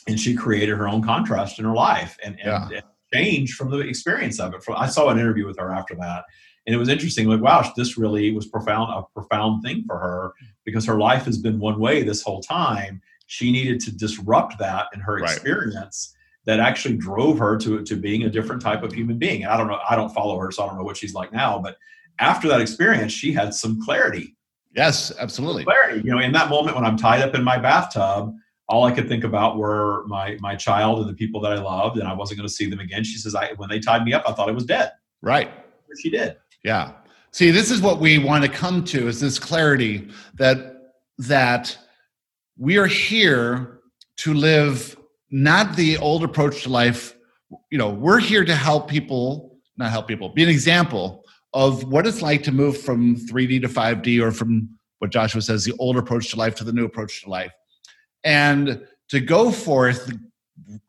And she created her own contrast in her life, and, and, yeah. and changed from the experience of it. I saw an interview with her after that, and it was interesting. Like, wow, this really was profound, a profound thing for her because her life has been one way this whole time. She needed to disrupt that in her experience. That actually drove her to to being a different type of human being. And I don't know, I don't follow her, so I don't know what she's like now. But after that experience, she had some clarity. Yes, absolutely. Clarity. You know, in that moment when I'm tied up in my bathtub, all I could think about were my my child and the people that I loved, and I wasn't going to see them again. She says, "I when they tied me up, I thought I was dead." Right. She did. Yeah. See, this is what we want to come to: is this clarity that that we are here to live not the old approach to life. You know, we're here to help people, not help people, be an example of what it's like to move from 3D to 5D, or from what Joshua says, the old approach to life to the new approach to life and to go forth,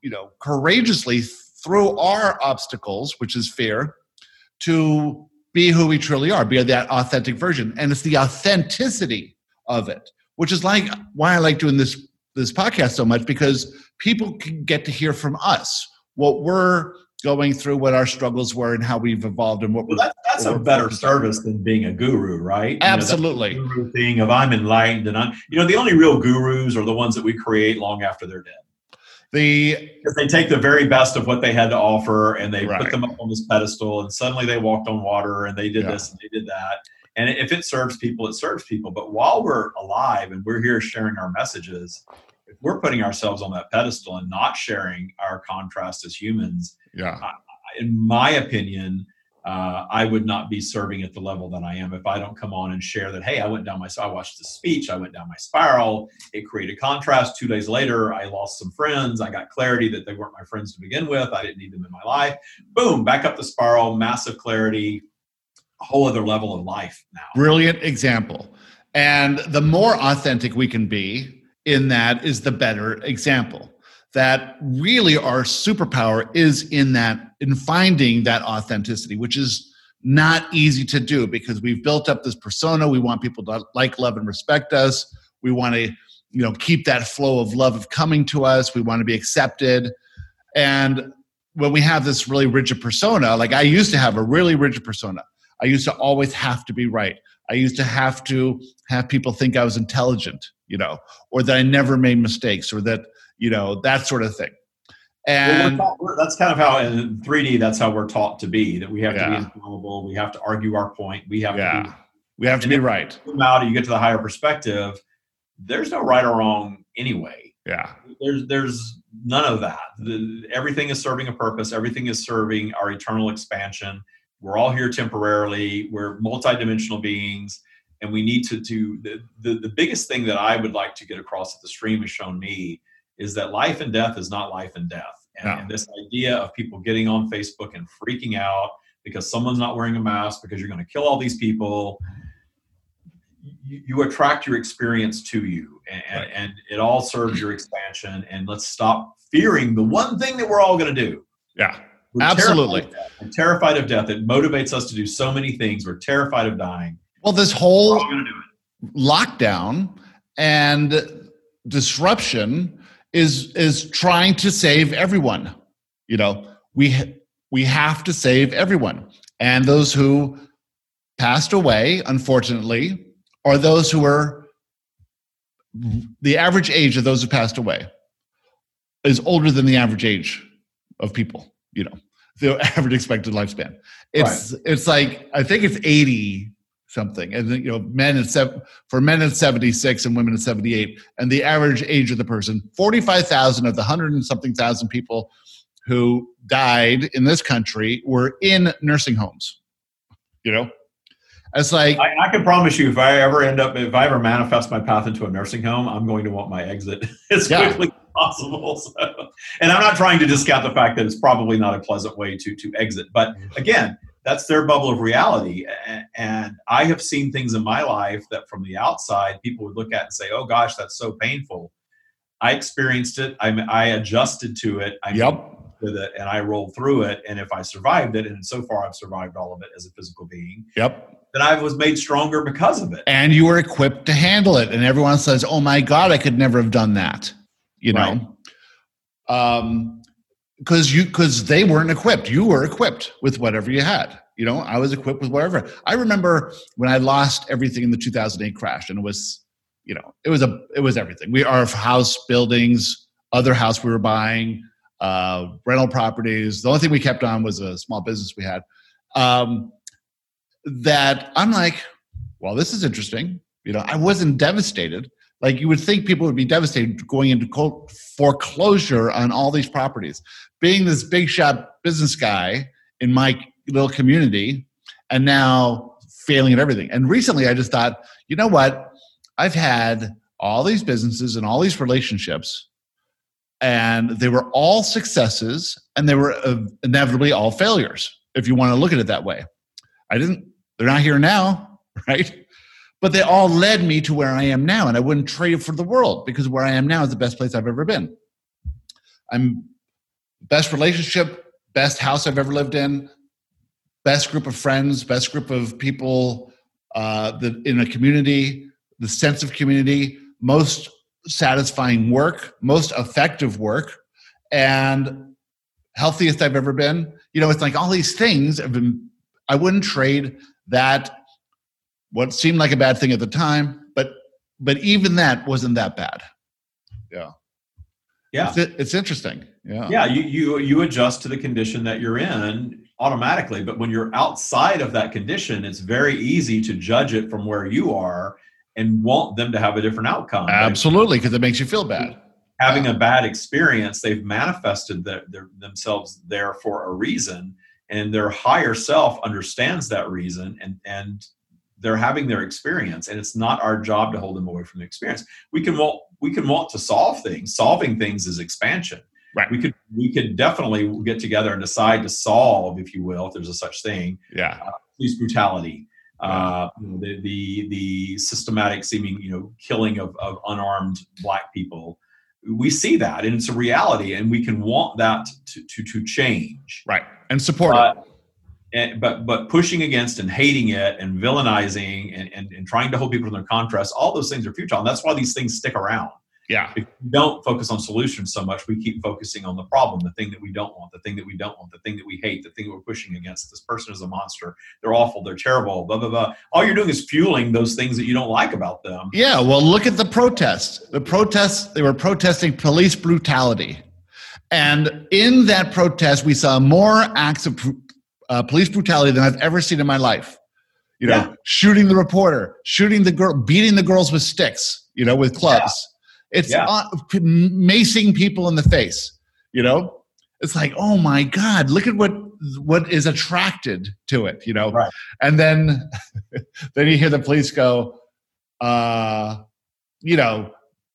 you know, courageously through our obstacles, which is fear, to be who we truly are, be that authentic version. And it's the authenticity of it, which is like why I like doing this this podcast so much because people can get to hear from us what we're going through what our struggles were and how we've evolved and what well, that, that's a better service than being a guru right? Absolutely you know, guru thing of i'm enlightened and i'm you know the only real gurus are the ones that we create long after they're dead. The they take the very best of what they had to offer and they right. put them up on this pedestal and suddenly they walked on water and they did yeah. this and they did that. And if it serves people it serves people. But while we're alive and we're here sharing our messages if we're putting ourselves on that pedestal and not sharing our contrast as humans, yeah, I, in my opinion, uh, I would not be serving at the level that I am if I don't come on and share that. Hey, I went down my, I watched the speech, I went down my spiral. It created contrast. Two days later, I lost some friends. I got clarity that they weren't my friends to begin with. I didn't need them in my life. Boom, back up the spiral, massive clarity, a whole other level of life now. Brilliant example. And the more authentic we can be, in that is the better example. That really our superpower is in that in finding that authenticity which is not easy to do because we've built up this persona. We want people to like love and respect us. We want to you know keep that flow of love of coming to us. We want to be accepted. And when we have this really rigid persona like i used to have a really rigid persona. I used to always have to be right i used to have to have people think i was intelligent you know, or that I never made mistakes, or that you know that sort of thing. And well, taught, that's kind of how in 3D, that's how we're taught to be. That we have yeah. to be infallible. We have to argue our point. We have yeah. to. Be, we have to be right. Out, you get to the higher perspective. There's no right or wrong anyway. Yeah. There's there's none of that. The, everything is serving a purpose. Everything is serving our eternal expansion. We're all here temporarily. We're multidimensional beings and we need to do the, the, the biggest thing that i would like to get across that the stream has shown me is that life and death is not life and death and, no. and this idea of people getting on facebook and freaking out because someone's not wearing a mask because you're going to kill all these people you, you, attract your experience to you and, right. and it all serves your expansion and let's stop fearing the one thing that we're all going to do yeah we're absolutely. terrified of, terrified of death. It motivates us to do so many things. We're terrified of dying. Well this whole lockdown and disruption is is trying to save everyone you know? We we have to save everyone. And those who passed away unfortunately are those who are the average age of those who passed away is older than the average age of people you know the <laughs> average expected lifespan it's right. it's like i think it's 80 something and you know men at seven for men at 76 and women at 78 and the average age of the person 45000 of the hundred and something thousand people who died in this country were in nursing homes you know it's like I, I, can promise you, if I ever end up, if I ever manifest my path into a nursing home, I'm going to want my exit <laughs> as yeah. quickly possible. So, and I'm not trying to discount the fact that it's probably not a pleasant way to to exit, but mm-hmm. again, that's their bubble of reality. And I have seen things in my life that, from the outside, people would look at and say, "Oh gosh, that's so painful." I experienced it. I, I adjusted to it. I yep with it and I rolled through it. And if I survived it, and so far I've survived all of it as a physical being. Yep that I was made stronger because of it. And you were equipped to handle it. And everyone says, "Oh my God, I could never have done that," you know, right. um, because you because they weren't equipped. You were equipped with whatever you had. You know, I was equipped with whatever. I remember when I lost everything in the 2008 crash, and it was, you know, it was a it was everything. We our house, buildings, other house we were buying, uh, rental properties. The only thing we kept on was a small business we had. Um, that I'm like, well, this is interesting. You know, I wasn't devastated. Like you would think people would be devastated going into foreclosure on all these properties. Being this big shot business guy in my little community, and now failing at everything. And recently, I just thought, you know what? I've had all these businesses and all these relationships, and they were all successes, and they were uh, inevitably all failures. If you want to look at it that way, I didn't they're not here now, <laughs> right? But they all led me to where I am now, and I wouldn't trade for the world because where I am now is the best place I've ever been. I'm best relationship, best house I've ever lived in, best group of friends, best group of people uh, that in a community, the sense of community, most satisfying work, most effective work, and healthiest I've ever been. You know, it's like all these things have been. I wouldn't trade that what seemed like a bad thing at the time, but but even that wasn't that bad. Yeah. Yeah. It's, it's interesting. Yeah. Yeah. You, you, you adjust to the condition that you're in automatically, but when you're outside of that condition, it's very easy to judge it from where you are and want them to have a different outcome. Absolutely. Because it makes you feel bad. Having yeah. a bad experience, they've manifested the, their, themselves there for a reason and their higher self understands that reason and and they're having their experience and it's not our job to hold them away from the experience. We can want we can want to solve things. Solving things is expansion. Right. We could we could definitely get together and decide to solve if you will if there's a such thing yeah. uh, police brutality uh, you know, the, the the systematic seeming you know killing of, of unarmed black people. We see that and it's a reality and we can want that to to, to change. Right. And support it and, but but pushing against and hating it and villainizing and, and, and trying to hold people in their contrast all those things are futile and that's why these things stick around yeah. If we don't focus on solutions so much, we keep focusing on the problem, the thing that we don't want, the thing that we don't want, the thing that we hate, the thing that we're pushing against. This person is a monster. They're awful. They're terrible. Blah blah blah. All you're doing is fueling those things that you don't like about them. Yeah. Well, look at the protests. The protests. They were protesting police brutality, and in that protest, we saw more acts of uh, police brutality than I've ever seen in my life. You know, yeah. shooting the reporter, shooting the girl, beating the girls with sticks. You know, with clubs. Yeah it's yeah. uh, macing people in the face. You know, it's like, oh my god, look at what what is attracted to it. You know, right. and then <laughs> then you hear the police go, uh, you know,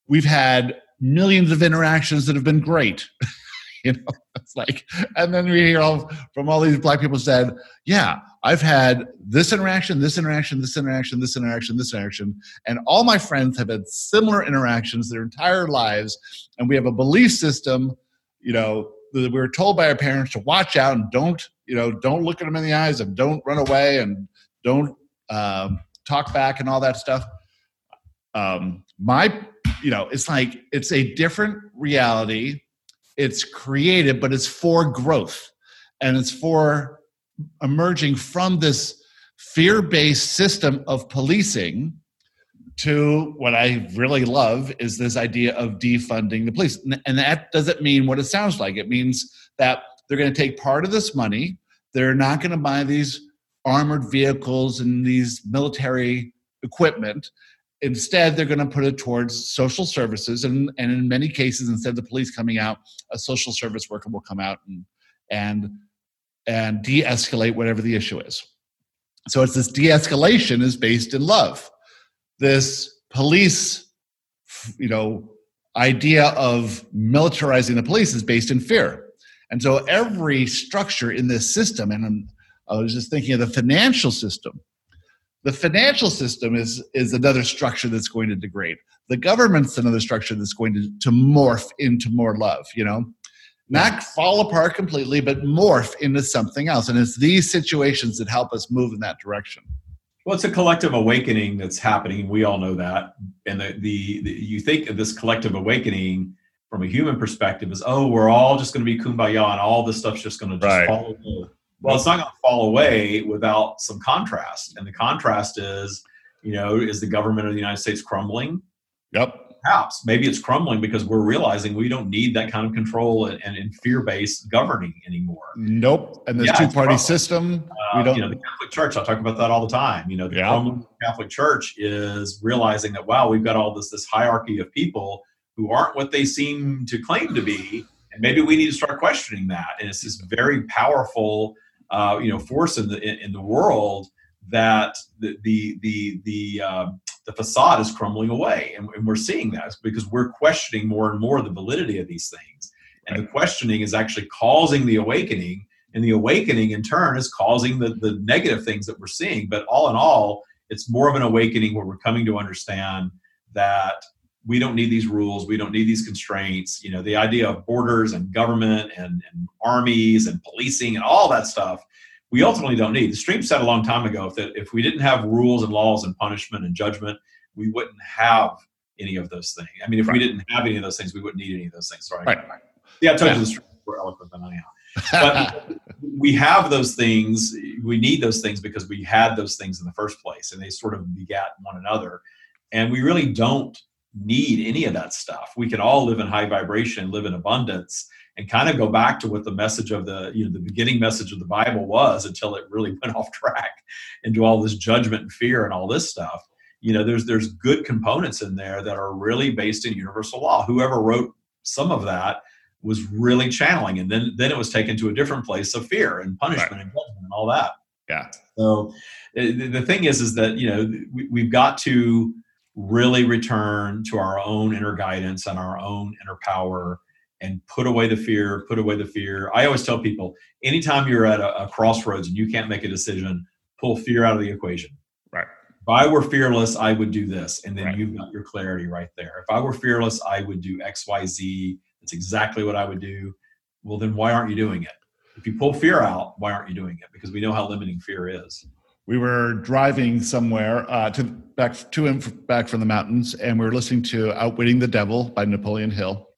we've had millions of interactions that have been great. <laughs> <laughs> You know, it's like, and then we hear all from all these black people said, "Yeah, I've had this interaction, this interaction, this interaction, this interaction, this interaction, and all my friends have had similar interactions their entire lives, and we have a belief system, you know, that we were told by our parents to watch out and don't, you know, don't look at them in the eyes and don't run away and don't um, talk back and all that stuff." Um, my, you know, it's like it's a different reality it's created, but it's for growth and it's for emerging from this fear based system of policing to what I really love is this idea of defunding the police. And that doesn't mean what it sounds like. It means that they're going to take part of this money, they're not going to buy these armored vehicles and these military equipment Instead, they're going to put it towards social services, and, and in many cases, instead of the police coming out, a social service worker will come out and and and de-escalate whatever the issue is. So it's this de-escalation is based in love. This police, you know, idea of militarizing the police is based in fear. And so every structure in this system, and I was just thinking of the financial system, the financial system is is another structure that's going to degrade. The government's another structure that's going to, to morph into more love, you know? Not fall apart completely, but morph into something else. And it's these situations that help us move in that direction. Well, it's a collective awakening that's happening. We all know that. And the, the, the you think of this collective awakening from a human perspective is, oh, we're all just going to be kumbaya and all this stuff's just going to just right. fall well, it's not going to fall away without some contrast. And the contrast is, you know, is the government of the United States crumbling? Yep. Perhaps. Maybe it's crumbling because we're realizing we don't need that kind of control and, and, and fear based governing anymore. Nope. And this yeah, two party system, uh, we don't. You know, the Catholic Church, I talk about that all the time. You know, the yeah. Catholic Church is realizing that, wow, we've got all this, this hierarchy of people who aren't what they seem to claim to be. And maybe we need to start questioning that. And it's this very powerful uh, you know force in the in, in, the world that the the the the, uh, the facade is crumbling away, and, and, we're seeing that because we're questioning more and more the validity of these things, and right. the questioning is actually causing the awakening, and the awakening in turn is causing the the negative things that we're seeing. But all in all, it's more of an awakening where we're coming to understand that we don't need these rules we don't need these constraints you know the idea of borders and government and, and armies and policing and all that stuff we ultimately don't need the stream said a long time ago that if we didn't have rules and laws and punishment and judgment we wouldn't have any of those things i mean if right. we didn't have any of those things we wouldn't need any of those things right, right. yeah i told yeah. you the stream were eloquent than i am but <laughs> we have those things we need those things because we had those things in the first place and they sort of begat one another and we really don't need any of that stuff. We can all live in high vibration, live in abundance, and kind of go back to what the message of the you know the beginning message of the Bible was until it really <laughs> went off track into all this judgment and fear and all this stuff. You know, there's there's good components in there that are really based in universal law. Whoever wrote some of that was really channeling, and then then it was taken to a different place of fear and punishment right. and judgment and all that. Yeah. So eh, the thing is, is that you know we, we've got to really return to our own inner guidance and our own inner power and put away the fear, put away the fear. I always tell people anytime you're at a, a crossroads and you can't make a decision, pull fear out of the equation. Right. If I were fearless, I would do this. And then right. you've got your clarity right there. If I were fearless, I would do X, Y, Z. That's exactly what I would do. Well, then why aren't you doing it? If you pull fear out, why aren't you doing it? Because we know how limiting fear is we were driving somewhere uh, to back to and back from the mountains, and we were listening to "Outwitting the Devil" by Napoleon Hill.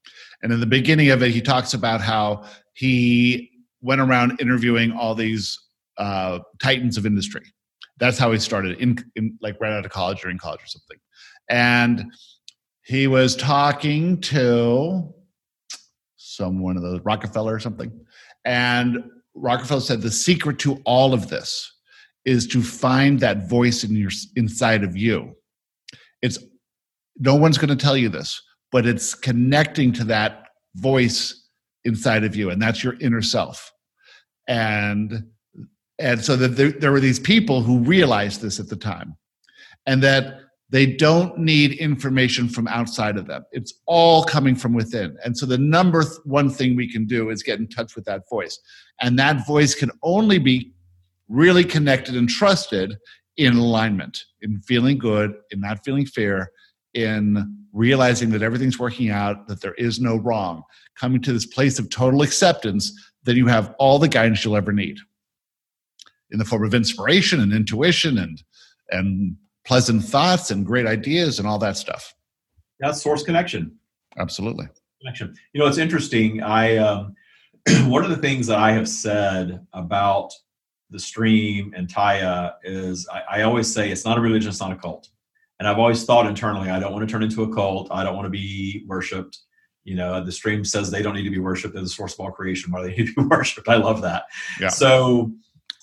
And in the beginning of it, he talks about how he went around interviewing all these uh, titans of industry. That's how he started, in, in like right out of college or in college or something. And he was talking to someone of the Rockefeller or something, and Rockefeller said the secret to all of this is to find that voice in your inside of you it's no one's going to tell you this but it's connecting to that voice inside of you and that's your inner self and and so that there, there were these people who realized this at the time and that they don't need information from outside of them. It's all coming from within. And so the number one thing we can do is get in touch with that voice. And that voice can only be really connected and trusted in alignment, in feeling good, in not feeling fear, in realizing that everything's working out, that there is no wrong, coming to this place of total acceptance, then you have all the guidance you'll ever need in the form of inspiration and intuition and and pleasant thoughts and great ideas and all that stuff. That's source connection. Absolutely. Connection. You know, it's interesting. I um, <clears throat> one of the things that I have said about the stream and Taya is I, I always say it's not a religion, it's not a cult. And I've always thought internally, I don't want to turn into a cult. I don't want to be worshipped. You know, the stream says they don't need to be worshipped. They're the source of all creation. Why do they need to be <laughs> worshipped? I love that. Yeah. So,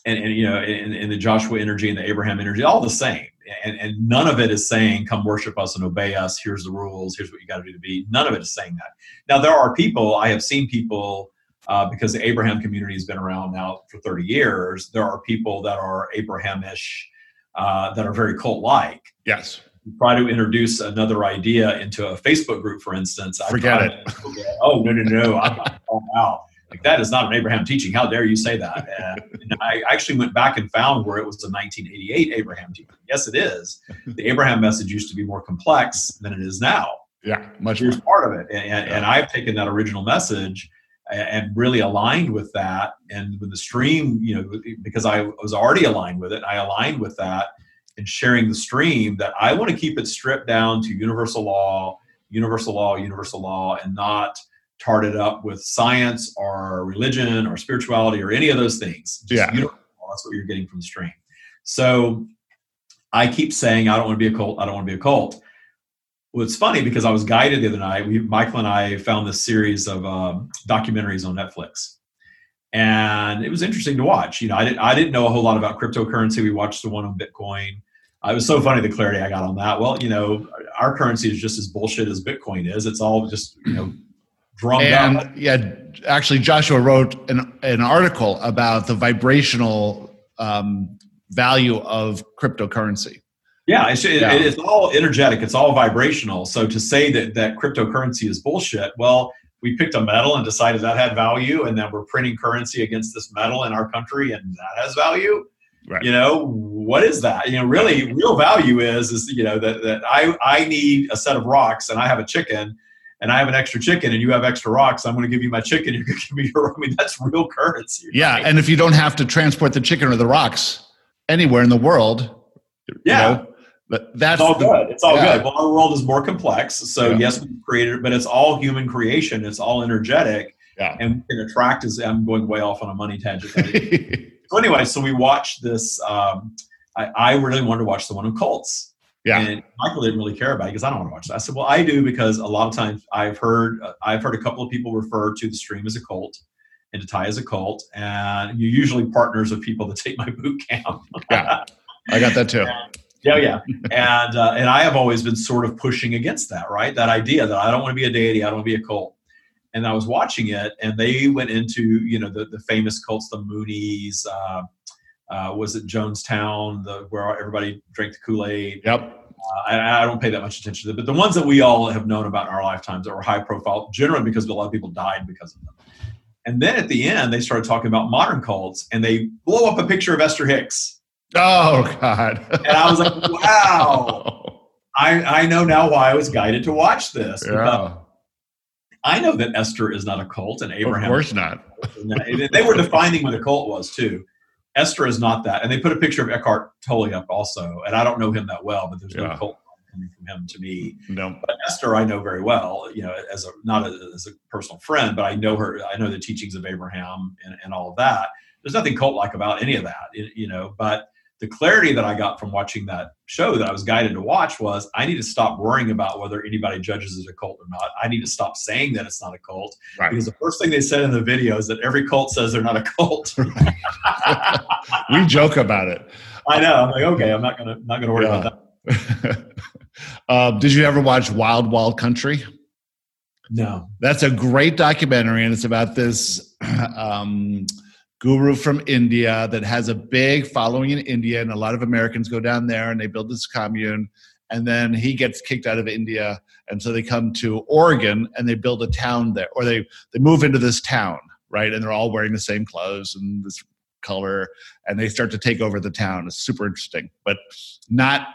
and, and you know, in, in the Joshua energy and the Abraham energy, all the same and, and none of it is saying come worship us and obey us here's the rules here's what you got to do to be none of it is saying that now there are people i have seen people uh, because the abraham community has been around now for 30 years there are people that are abrahamish uh, that are very cult-like yes You try to introduce another idea into a facebook group for instance forget it oh no no no i'm not <laughs> out like that is not an Abraham teaching. How dare you say that? And, I actually went back and found where it was a 1988 Abraham teaching. Yes, it is. The Abraham message used to be more complex than it is now. Yeah, much. Here's part of it, and, yeah. and I've taken that original message and really aligned with that. And with the stream, you know, because I was already aligned with it, I aligned with that and sharing the stream that I want to keep it stripped down to universal law, universal law, universal law, and not tarted up with science or religion or spirituality or any of those things. Just yeah. That's what you're getting from the stream. So I keep saying, I don't want to be a cult. I don't want to be a cult. Well, it's funny because I was guided the other night. We, Michael and I found this series of um, documentaries on Netflix, and it was interesting to watch. You know, I didn't I didn't know a whole lot about cryptocurrency. We watched the one on Bitcoin. Uh, it was so funny the clarity I got on that. Well, you know, our currency is just as bullshit as Bitcoin is. It's all just you know drummed and, up. Yeah, actually, Joshua wrote an, an article about the vibrational um, value of cryptocurrency. Yeah, it's, yeah. It, it's all energetic. It's all vibrational. So to say that that cryptocurrency is bullshit, well, we picked a metal and decided that had value, and then we're printing currency against this metal in our country, and that has value. Right. You know what is that? You know, really, real value is is you know that that I I need a set of rocks and I have a chicken and I have an extra chicken and you have extra rocks, I'm going to give you my chicken. <laughs> You're going to give me your. I mean, that's real currency. Right? Yeah, and if you don't have to transport the chicken or the rocks anywhere in the world, yeah. You know, but that's it's all the, good. It's all yeah. good. Well, our world is more complex. So yeah. yes, we've created it, but it's all human creation. It's all energetic. Yeah. And we can attract is I'm going way off on a money tangent. <laughs> so anyway, so we watched this. Um, I, I really wanted to watch the one on cults yeah. And Michael didn't really care about it because I don't want to watch that. I said, well, I do because a lot of times I've heard uh, I've heard a couple of people refer to the stream as a cult and to Taya as a cult, and you're usually partners of people that take my boot camp. yeah, I got that too. <laughs> And, yeah, yeah, and uh, and I have always been sort of pushing against that, right? That idea that I don't want to be a deity, I don't want to be a cult. And I was watching it, and they went into you know the the famous cults, the Moonies. Uh, uh, was it Jonestown, the, where everybody drank the Kool Aid. Yep. Uh, I, I, don't pay that much attention to them, but the ones that we all have known about in our lifetimes that were high profile, generally because a lot of people died because of them. And then at the end, they started talking about modern cults, and they blow up a picture of Esther Hicks. Oh God! and I was like, wow. <laughs> Oh. I, I know now why I was guided to watch this. Yeah. I know that Esther is not a cult, and Abraham. Of course not. <laughs> they were defining what a cult was too. Esther is not that. And they put a picture of Eckhart Tolle up also. And I don't know him that well, but there's yeah. no cult coming from him to me. No. But Esther, I know very well, you know, as a, not a, as a personal friend, but I know her, I know the teachings of Abraham and, and all of that. There's nothing cult like about any of that, you know, but the clarity that I got from watching that show that I was guided to watch was I need to stop worrying about whether anybody judges it a cult or not. I need to stop saying that it's not a cult right. because the first thing they said in the video is that every cult says they're not a cult. <laughs> we joke about it. I know. I'm like, okay, I'm not gonna not gonna worry yeah. about that. <laughs> uh, did you ever watch Wild Wild Country? No. That's a great documentary, and it's about this. <clears throat> Um, guru from India that has a big following in India, and a lot of Americans go down there and they build this commune. and then he gets kicked out of India, and so they come to Oregon and they build a town there, or they they move into this town, right? And they're all wearing the same clothes and this color, and they start to take over the town. It's super interesting, but not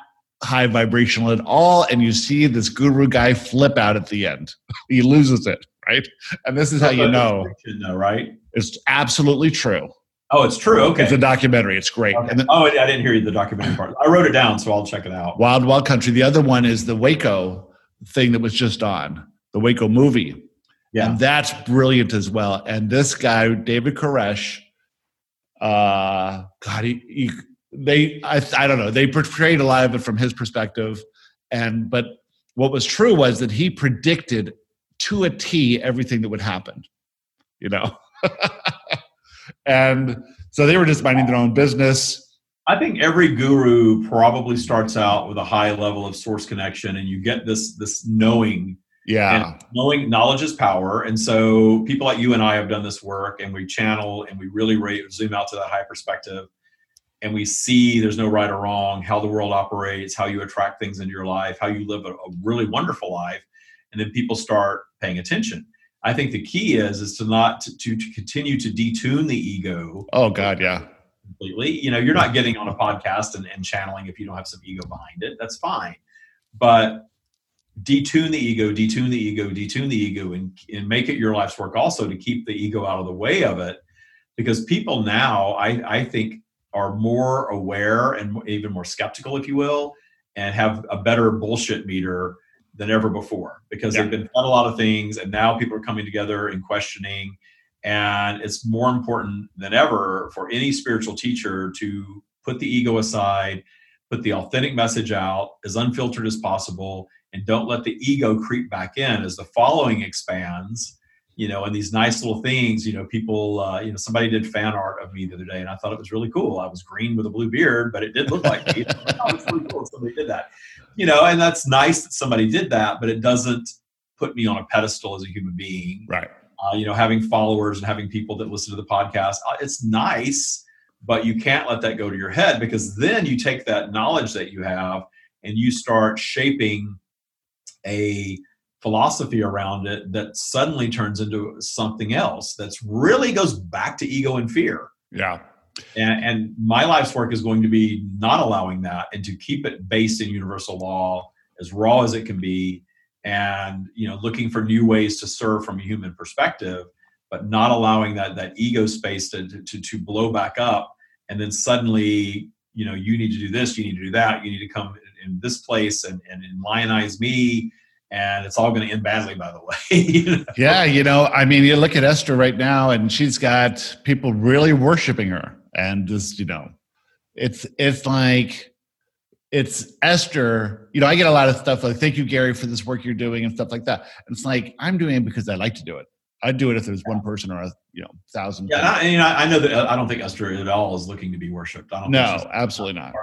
high vibrational at all. And you see this guru guy flip out at the end. <laughs> he loses it, right? And this is how you know, though, right? It's absolutely true. Oh, it's true. Okay. It's a documentary. It's great. Okay. Then, oh, I didn't hear you the documentary part. I wrote it down, so I'll check it out. Wild Wild Country. The other one is the Waco thing that was just on, the Waco movie. Yeah. And that's brilliant as well. And this guy, David Koresh, uh, God, he, he they, I, I don't know, they portrayed a lot of it from his perspective. And, but what was true was that he predicted to a T everything that would happen, you know? <laughs> and so they were just minding their own business. I think every guru probably starts out with a high level of source connection, and you get this this knowing. Yeah, and knowing knowledge is power, and so people like you and I have done this work, and we channel and we really rate, zoom out to that high perspective, and we see there's no right or wrong, how the world operates, how you attract things into your life, how you live a, a really wonderful life, and then people start paying attention. I think the key is is to not to, to, to continue to detune the ego. Oh God, yeah. Completely. You know, you're not getting on a podcast and, and channeling if you don't have some ego behind it. That's fine. But detune the ego, detune the ego, detune the ego, and, and make it your life's work also to keep the ego out of the way of it. Because people now, I, I think, are more aware and even more skeptical, if you will, and have a better bullshit meter than ever before because yeah. they've been fed a lot of things and now people are coming together and questioning and it's more important than ever for any spiritual teacher to put the ego aside put the authentic message out as unfiltered as possible and don't let the ego creep back in as the following expands you know and these nice little things you know people uh, you know somebody did fan art of me the other day and i thought it was really cool i was green with a blue beard but it did look like me <laughs> oh, really cool somebody did that you know, and that's nice that somebody did that, but it doesn't put me on a pedestal as a human being. Right. Uh, you know, having followers and having people that listen to the podcast, uh, it's nice, but you can't let that go to your head because then you take that knowledge that you have and you start shaping a philosophy around it that suddenly turns into something else that's really goes back to ego and fear. Yeah. And, and, my life's work is going to be not allowing that and to keep it based in universal law as raw as it can be and you know looking for new ways to serve from a human perspective but not allowing that that ego space to, to, to blow back up and then suddenly you know you need to do this you need to do that you need to come in this place and, and, and lionize me and it's all going to end badly by the way <laughs> you know? yeah you know i mean you look at esther right now and she's got people really worshiping her and just you know it's it's like it's esther you know i get a lot of stuff like thank you gary for this work you're doing and stuff like that. And it's like i'm doing it because i like to do it. I'd do it if there's one person or a you know thousand yeah I, you know, I know that uh, i don't think esther at all is looking to be worshipped. I don't no absolutely not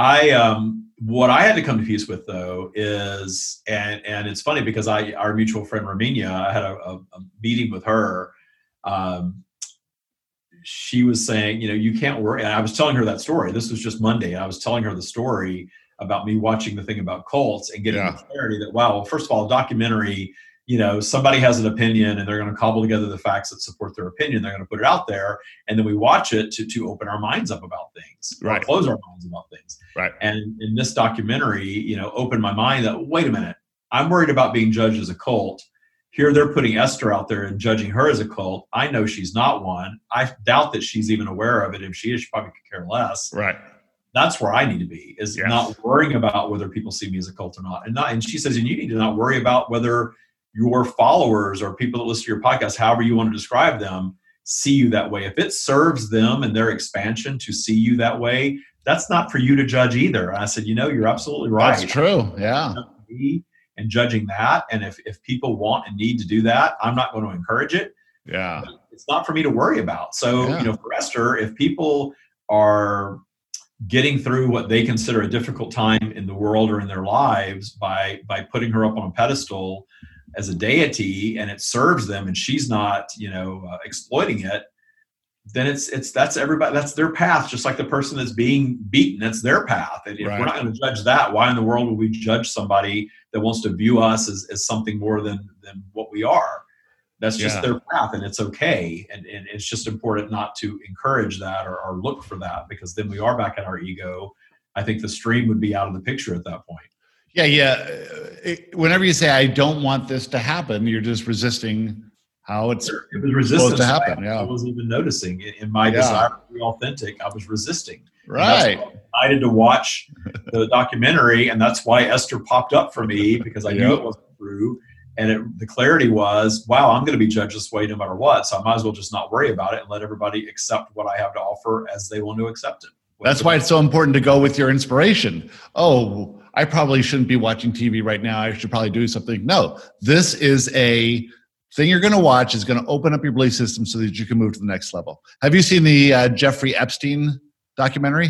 I um, what I had to come to peace with though is and and it's funny because I our mutual friend Romania I had a, a, a meeting with her um, she was saying, you know, you can't worry. And I was telling her that story. This was just Monday. and I was telling her the story about me watching the thing about cults and getting yeah. the clarity that, wow, well, first of all, a documentary, you know, somebody has an opinion and they're going to cobble together the facts that support their opinion. They're going to put it out there. And then we watch it to, to open our minds up about things, right. close our minds about things. Right. And in this documentary, you know, opened my mind that, wait a minute, I'm worried about being judged as a cult here they're putting Esther out there and judging her as a cult. I know she's not one. I doubt that she's even aware of it. If she is, she probably could care less. Right. That's where I need to be is yes. not worrying about whether people see me as a cult or not. And not and she says, and you need to not worry about whether your followers or people that listen to your podcast, however you want to describe them, see you that way. If it serves them and their expansion to see you that way, that's not for you to judge either. And I said, you know, you're absolutely right. That's true. Yeah and judging that. And if, if people want and need to do that, I'm not going to encourage it. Yeah. It's not for me to worry about. So, yeah. you know, for Esther, if people are getting through what they consider a difficult time in the world or in their lives by by putting her up on a pedestal as a deity and it serves them and she's not you know uh, exploiting it then it's it's that's everybody that's their path just like the person that's being beaten that's their path. And if right. we're not going to judge that why in the world would we judge somebody that wants to view us as, as something more than than what we are? That's just yeah. their path and it's okay. And, and it's just important not to encourage that or, or look for that because then we are back at our ego. I think the stream would be out of the picture at that point yeah yeah uh, it, whenever you say i don't want this to happen you're just resisting how it's it was resistance to happen. I, yeah. I wasn't even noticing in my yeah. desire to be authentic. I was resisting. Right. I decided to watch the <laughs> documentary, and that's why Esther popped up for me because I yep. knew it wasn't true. And it, the clarity was, wow, I'm going to be judged this way no matter what. So I might as well just not worry about it and let everybody accept what I have to offer as they want to accept it. That's why it's so important to go with your inspiration. Oh, I probably shouldn't be watching TV right now. I should probably do something. No, this is a thing you're going to watch is going to open up your belief system so that you can move to the next level. Have you seen the uh, Jeffrey Epstein documentary?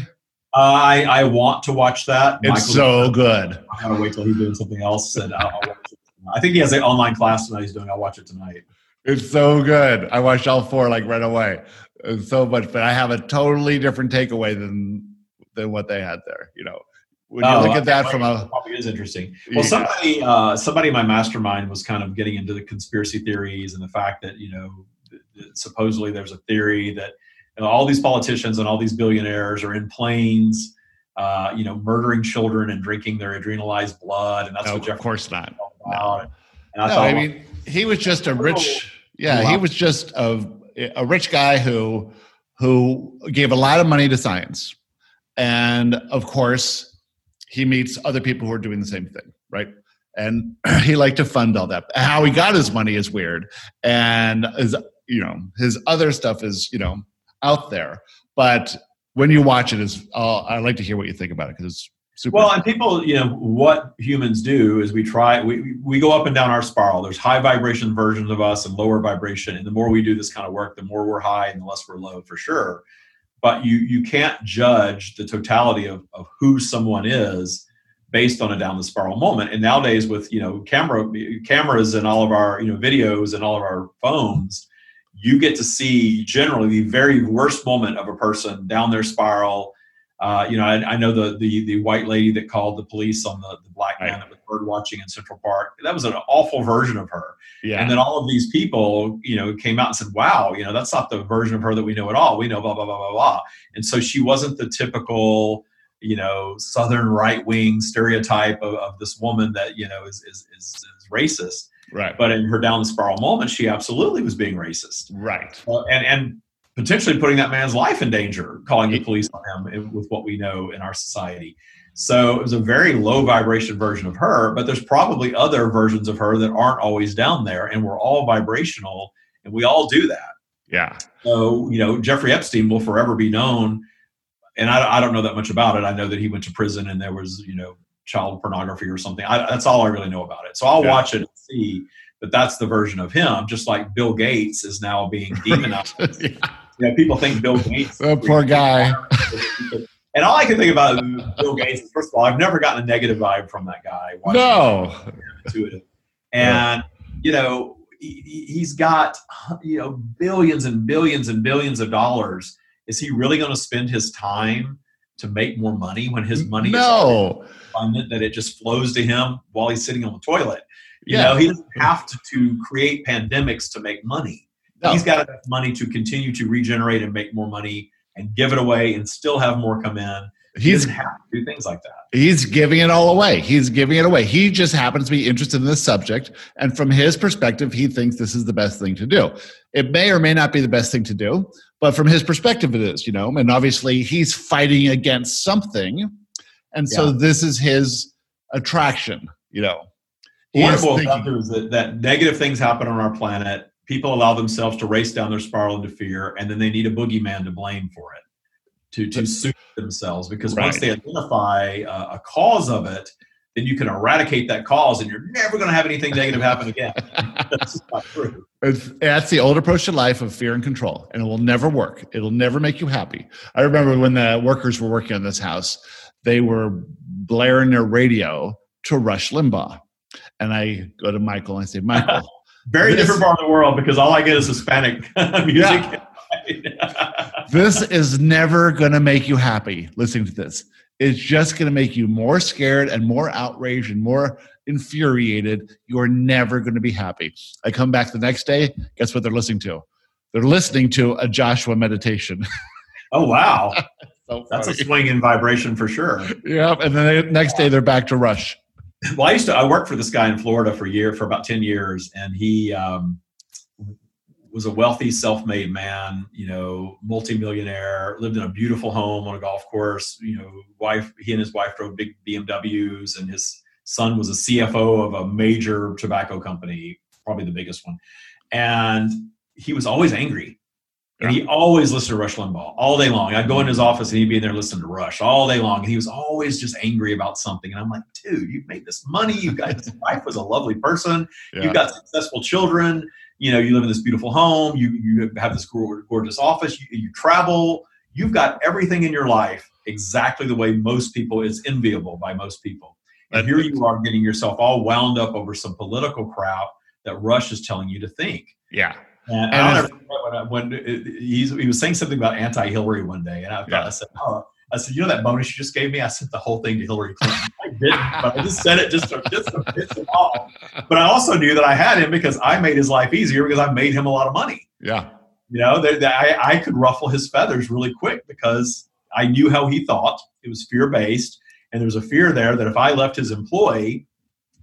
Uh, I, I want to watch that. It's Michael, so good. I gotta wait till he's doing something else, and I'll, I'll watch it. I think he has an online class tonight. He's doing. I'll watch it tonight. It's so good. I watched all four like right away. It's so much, but I have a totally different takeaway than than what they had there. You know, when you oh, look at that from a probably is interesting. Well, yeah. somebody uh, somebody in my mastermind was kind of getting into the conspiracy theories and the fact that you know supposedly there's a theory that you know, all these politicians and all these billionaires are in planes, uh, you know, murdering children and drinking their adrenalized blood, and that's no, what Of course not. No. No, thought, I mean, he was just a rich. Yeah, he was just a a rich guy who who gave a lot of money to science, and of course he meets other people who are doing the same thing, right? And <clears throat> he liked to fund all that. How he got his money is weird, and his you know his other stuff is you know out there. But when you watch it, is uh, I'd like to hear what you think about it because it's super. Well, and people, you know, what humans do is we try we we go up and down our spiral. There's high vibration versions of us and lower vibration, and the more we do this kind of work, the more we're high and the less we're low, for sure but you you can't judge the totality of, of who someone is based on a down the spiral moment. And nowadays with you know camera cameras and all of our you know videos and all of our phones you get to see generally the very worst moment of a person down their spiral uh, you know, I, I, know the, the the white lady that called the police on the, the black man right. that was bird watching in Central Park. That was an awful version of her. Yeah. And then all of these people, you know, came out and said, "Wow, you know, that's not the version of her that we know at all. We know blah blah blah blah blah." And so she wasn't the typical, you know, Southern right wing stereotype of, of this woman that you know is is, is, is racist. Right. But in her down the spiral moment, she absolutely was being racist. Right. Uh, and and potentially putting that man's life in danger, calling the police on him eh, with what we know in our society. So it was a very low vibration version of her, but there's probably other versions of her that aren't always down there, and we're all vibrational, and we all do that. Yeah. So, you know, Jeffrey Epstein will forever be known, and I, I don't know that much about it. I know that he went to prison and there was, you know, child pornography or something. I, that's all I really know about it. So I'll yeah. watch it and see but that's the version of him, just like Bill Gates is now being <laughs> demonized. <laughs> yeah. You know, people think Bill Gates. oh, poor guy. And all I can think about Bill Gates is, first of all, I've never gotten a negative vibe from that guy. No. Intuitive. And, you know, he, has got, you know, billions and billions and billions of dollars. Is he really going to spend his time to make more money when his money no. is abundant that it just flows to him while he's sitting on the toilet? You yeah. know, he doesn't have to, to create pandemics to make money. No. He's got enough money to continue to regenerate and make more money and give it away and still have more come in. He doesn't have to do things like that. He's giving it all away. He's giving it away. He just happens to be interested in this subject. And from his perspective, he thinks this is the best thing to do. It may or may not be the best thing to do, but from his perspective, it is, you know. And obviously, he's fighting against something. And so yeah. this is his attraction, you know. What it boils down to is that, that negative things happen on our planet people allow themselves to race down their spiral into fear, and then they need a boogeyman to blame for it, to to soothe themselves. Because right. once they identify uh, a cause of it, then you can eradicate that cause, and you're never going to have anything negative happen again. <laughs> that's not true. It's, that's the old approach to life of fear and control, and it will never work. It'll never make you happy. I remember when the workers were working on this house, they were blaring their radio to Rush Limbaugh. And I go to Michael and I say, Michael, very this, different part of the world because all I get is Hispanic <laughs> uh, music. Yeah. <laughs> this is never going to make you happy listening to this. It's just going to make you more scared and more outraged and more infuriated. You're never going to be happy. I come back the next day. Guess what they're listening to? They're listening to a Joshua meditation. <laughs> Oh, wow. so That's a swing in vibration for sure. Yep. And then the next day they're back to Rush. <laughs> Well, I used to, I worked for this guy in Florida for a year, for about 10 years. And he, um, was a wealthy, self-made man, you know, multimillionaire, lived in a beautiful home on a golf course. You know, wife, he and his wife drove big BMWs, and his son was a CFO of a major tobacco company, probably the biggest one. And he was always angry. And he always listened to Rush Limbaugh all day long. I'd go in mm-hmm. his office and he'd be in there listening to Rush all day long. And he was always just angry about something. And I'm like, dude, you've made this money. You got his <laughs> wife was a lovely person. Yeah. You've got successful children you know you live in this beautiful home you you have this gorgeous office you, you travel you've got everything in your life exactly the way most people is enviable by most people and here you are getting yourself all wound up over some political crap that rush is telling you to think yeah and, and I when, when he was saying something about anti-Hillary one day, and I, yeah. I said, "Oh, I said, you know that bonus you just gave me? I sent the whole thing to Hillary Clinton. I didn't, but I just said it just to, just to piss him off. But I also knew that I had him because I made his life easier because I made him a lot of money. Yeah. You know, that, I, I could ruffle his feathers really quick because I knew how he thought. It was fear based. And there was a fear there that if I left his employee,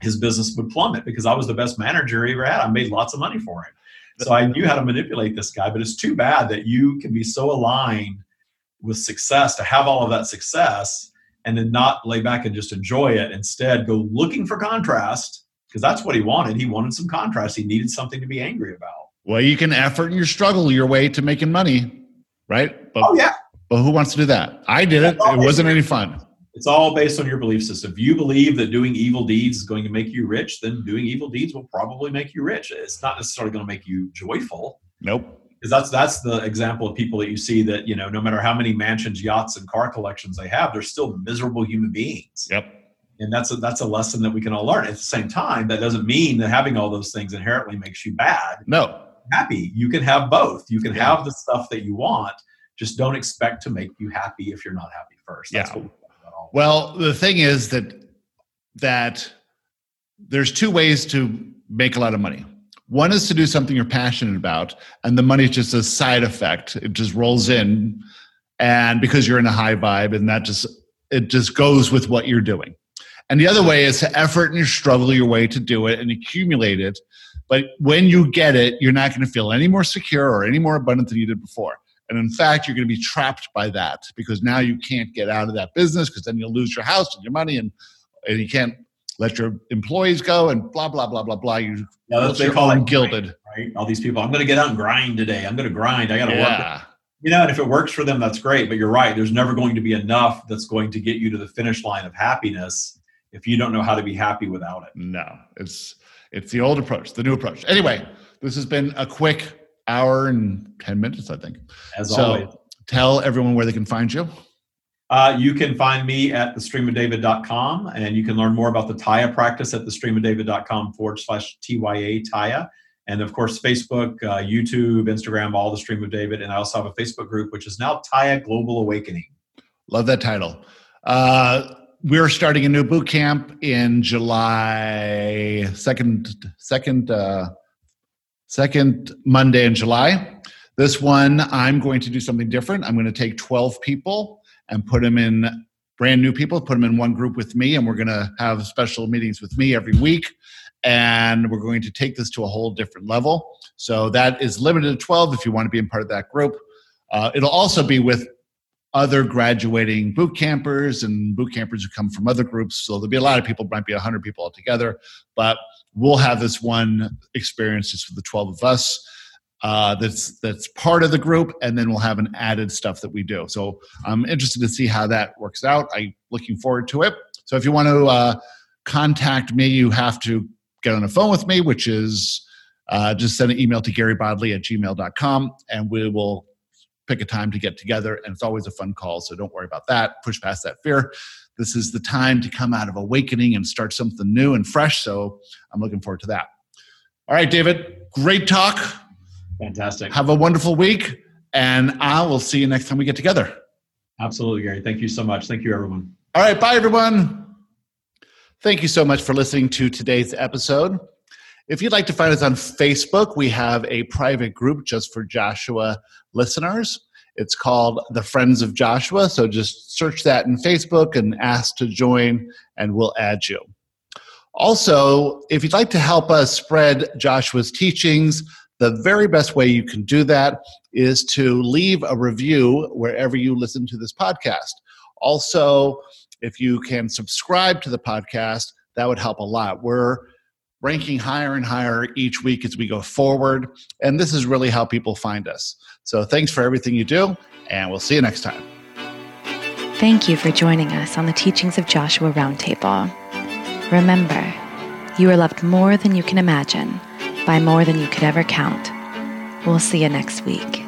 his business would plummet because I was the best manager he ever had. I made lots of money for him. So I knew how to manipulate this guy, but it's too bad that you can be so aligned with success to have all of that success and then not lay back and just enjoy it. Instead go looking for contrast because that's what he wanted. He wanted some contrast. He needed something to be angry about. Well you can effort and your struggle your way to making money right? But, oh yeah. but who wants to do that? I did it. It wasn't any fun it's all based on your belief system. If you believe that doing evil deeds is going to make you rich then doing evil deeds will probably make you rich. It's not necessarily going to make you joyful. Nope. Because that's that's the example of people that you see that you know no matter how many mansions yachts and car collections they have they're still miserable human beings. Yep. And that's a that's a lesson that we can all learn. At the same time that doesn't mean that having all those things inherently makes you bad. No. Happy. You can have both. You can yeah. have the stuff that you want. Just don't expect to make you happy if you're not happy first. That's yeah. Well the thing is that that there's two ways to make a lot of money one is to do something you're passionate about, and the money is just a side effect. It just rolls in, and because you're in a high vibe, and that just it just goes with what you're doing. And the other way is to effort and struggle your way to do it and accumulate it. But when you get it, you're not going to feel any more secure or any more abundant than you did before. And in fact, you're going to be trapped by that because now you can't get out of that business because then you'll lose your house and your money and, and you can't let your employees go and blah blah blah blah blah. You yeah, that's they call it gilded, right? All these people. I'm going to get out and grind today. I'm going to grind. I got to yeah. work. You know, and if it works for them, that's great. But you're right. There's never going to be enough that's going to get you to the finish line of happiness if you don't know how to be happy without it. No, it's it's the old approach, the new approach. Anyway, this has been a quick hour and ten minutes, I think. As so, always. Tell everyone where they can find you. Uh, you can find me at thestreamofdavid.com and you can learn more about the Taya practice at thestreamofdavid.com forward slash TYA Taya. And of course, Facebook, uh, YouTube, Instagram, all the Stream of David. And I also have a Facebook group, which is now Taya Global Awakening. Love that title. Uh, we're starting a new boot camp in July, second, second, uh, second Monday in July. This one, I'm going to do something different. I'm going to take 12 people and put them in brand new people, put them in one group with me, and we're going to have special meetings with me every week. And we're going to take this to a whole different level. So that is limited to 12 if you want to be in part of that group. Uh, it'll also be with other graduating boot campers and boot campers who come from other groups. So there'll be a lot of people, might be 100 people altogether, but we'll have this one experience just for the 12 of us uh, that's that's part of the group, and then we'll have an added stuff that we do. So I'm interested to see how that works out. I'm looking forward to it. So if you want to uh, contact me, you have to get on the phone with me, which is uh, just send an email to garybodley at gmail.com, and we will pick a time to get together. And it's always a fun call, so don't worry about that. Push past that fear. This is the time to come out of awakening and start something new and fresh. So I'm looking forward to that. All right, David, great talk Fantastic. Have a wonderful week. And I will see you next time we get together. Absolutely, Gary. Thank you so much. Thank you, everyone. All right. Bye, everyone. Thank you so much for listening to today's episode. If you'd like to find us on Facebook, we have a private group just for Joshua listeners. It's called the Friends of Joshua. So just search that in Facebook and ask to join, and we'll add you. Also, if you'd like to help us spread Joshua's teachings, the very best way you can do that is to leave a review wherever you listen to this podcast. Also, if you can subscribe to the podcast, that would help a lot. We're ranking higher and higher each week as we go forward, and this is really how people find us. So, thanks for everything you do, and we'll see you next time. Thank you for joining us on the Teachings of Joshua Roundtable. Remember, you are loved more than you can imagine by more than you could ever count. We'll see you next week.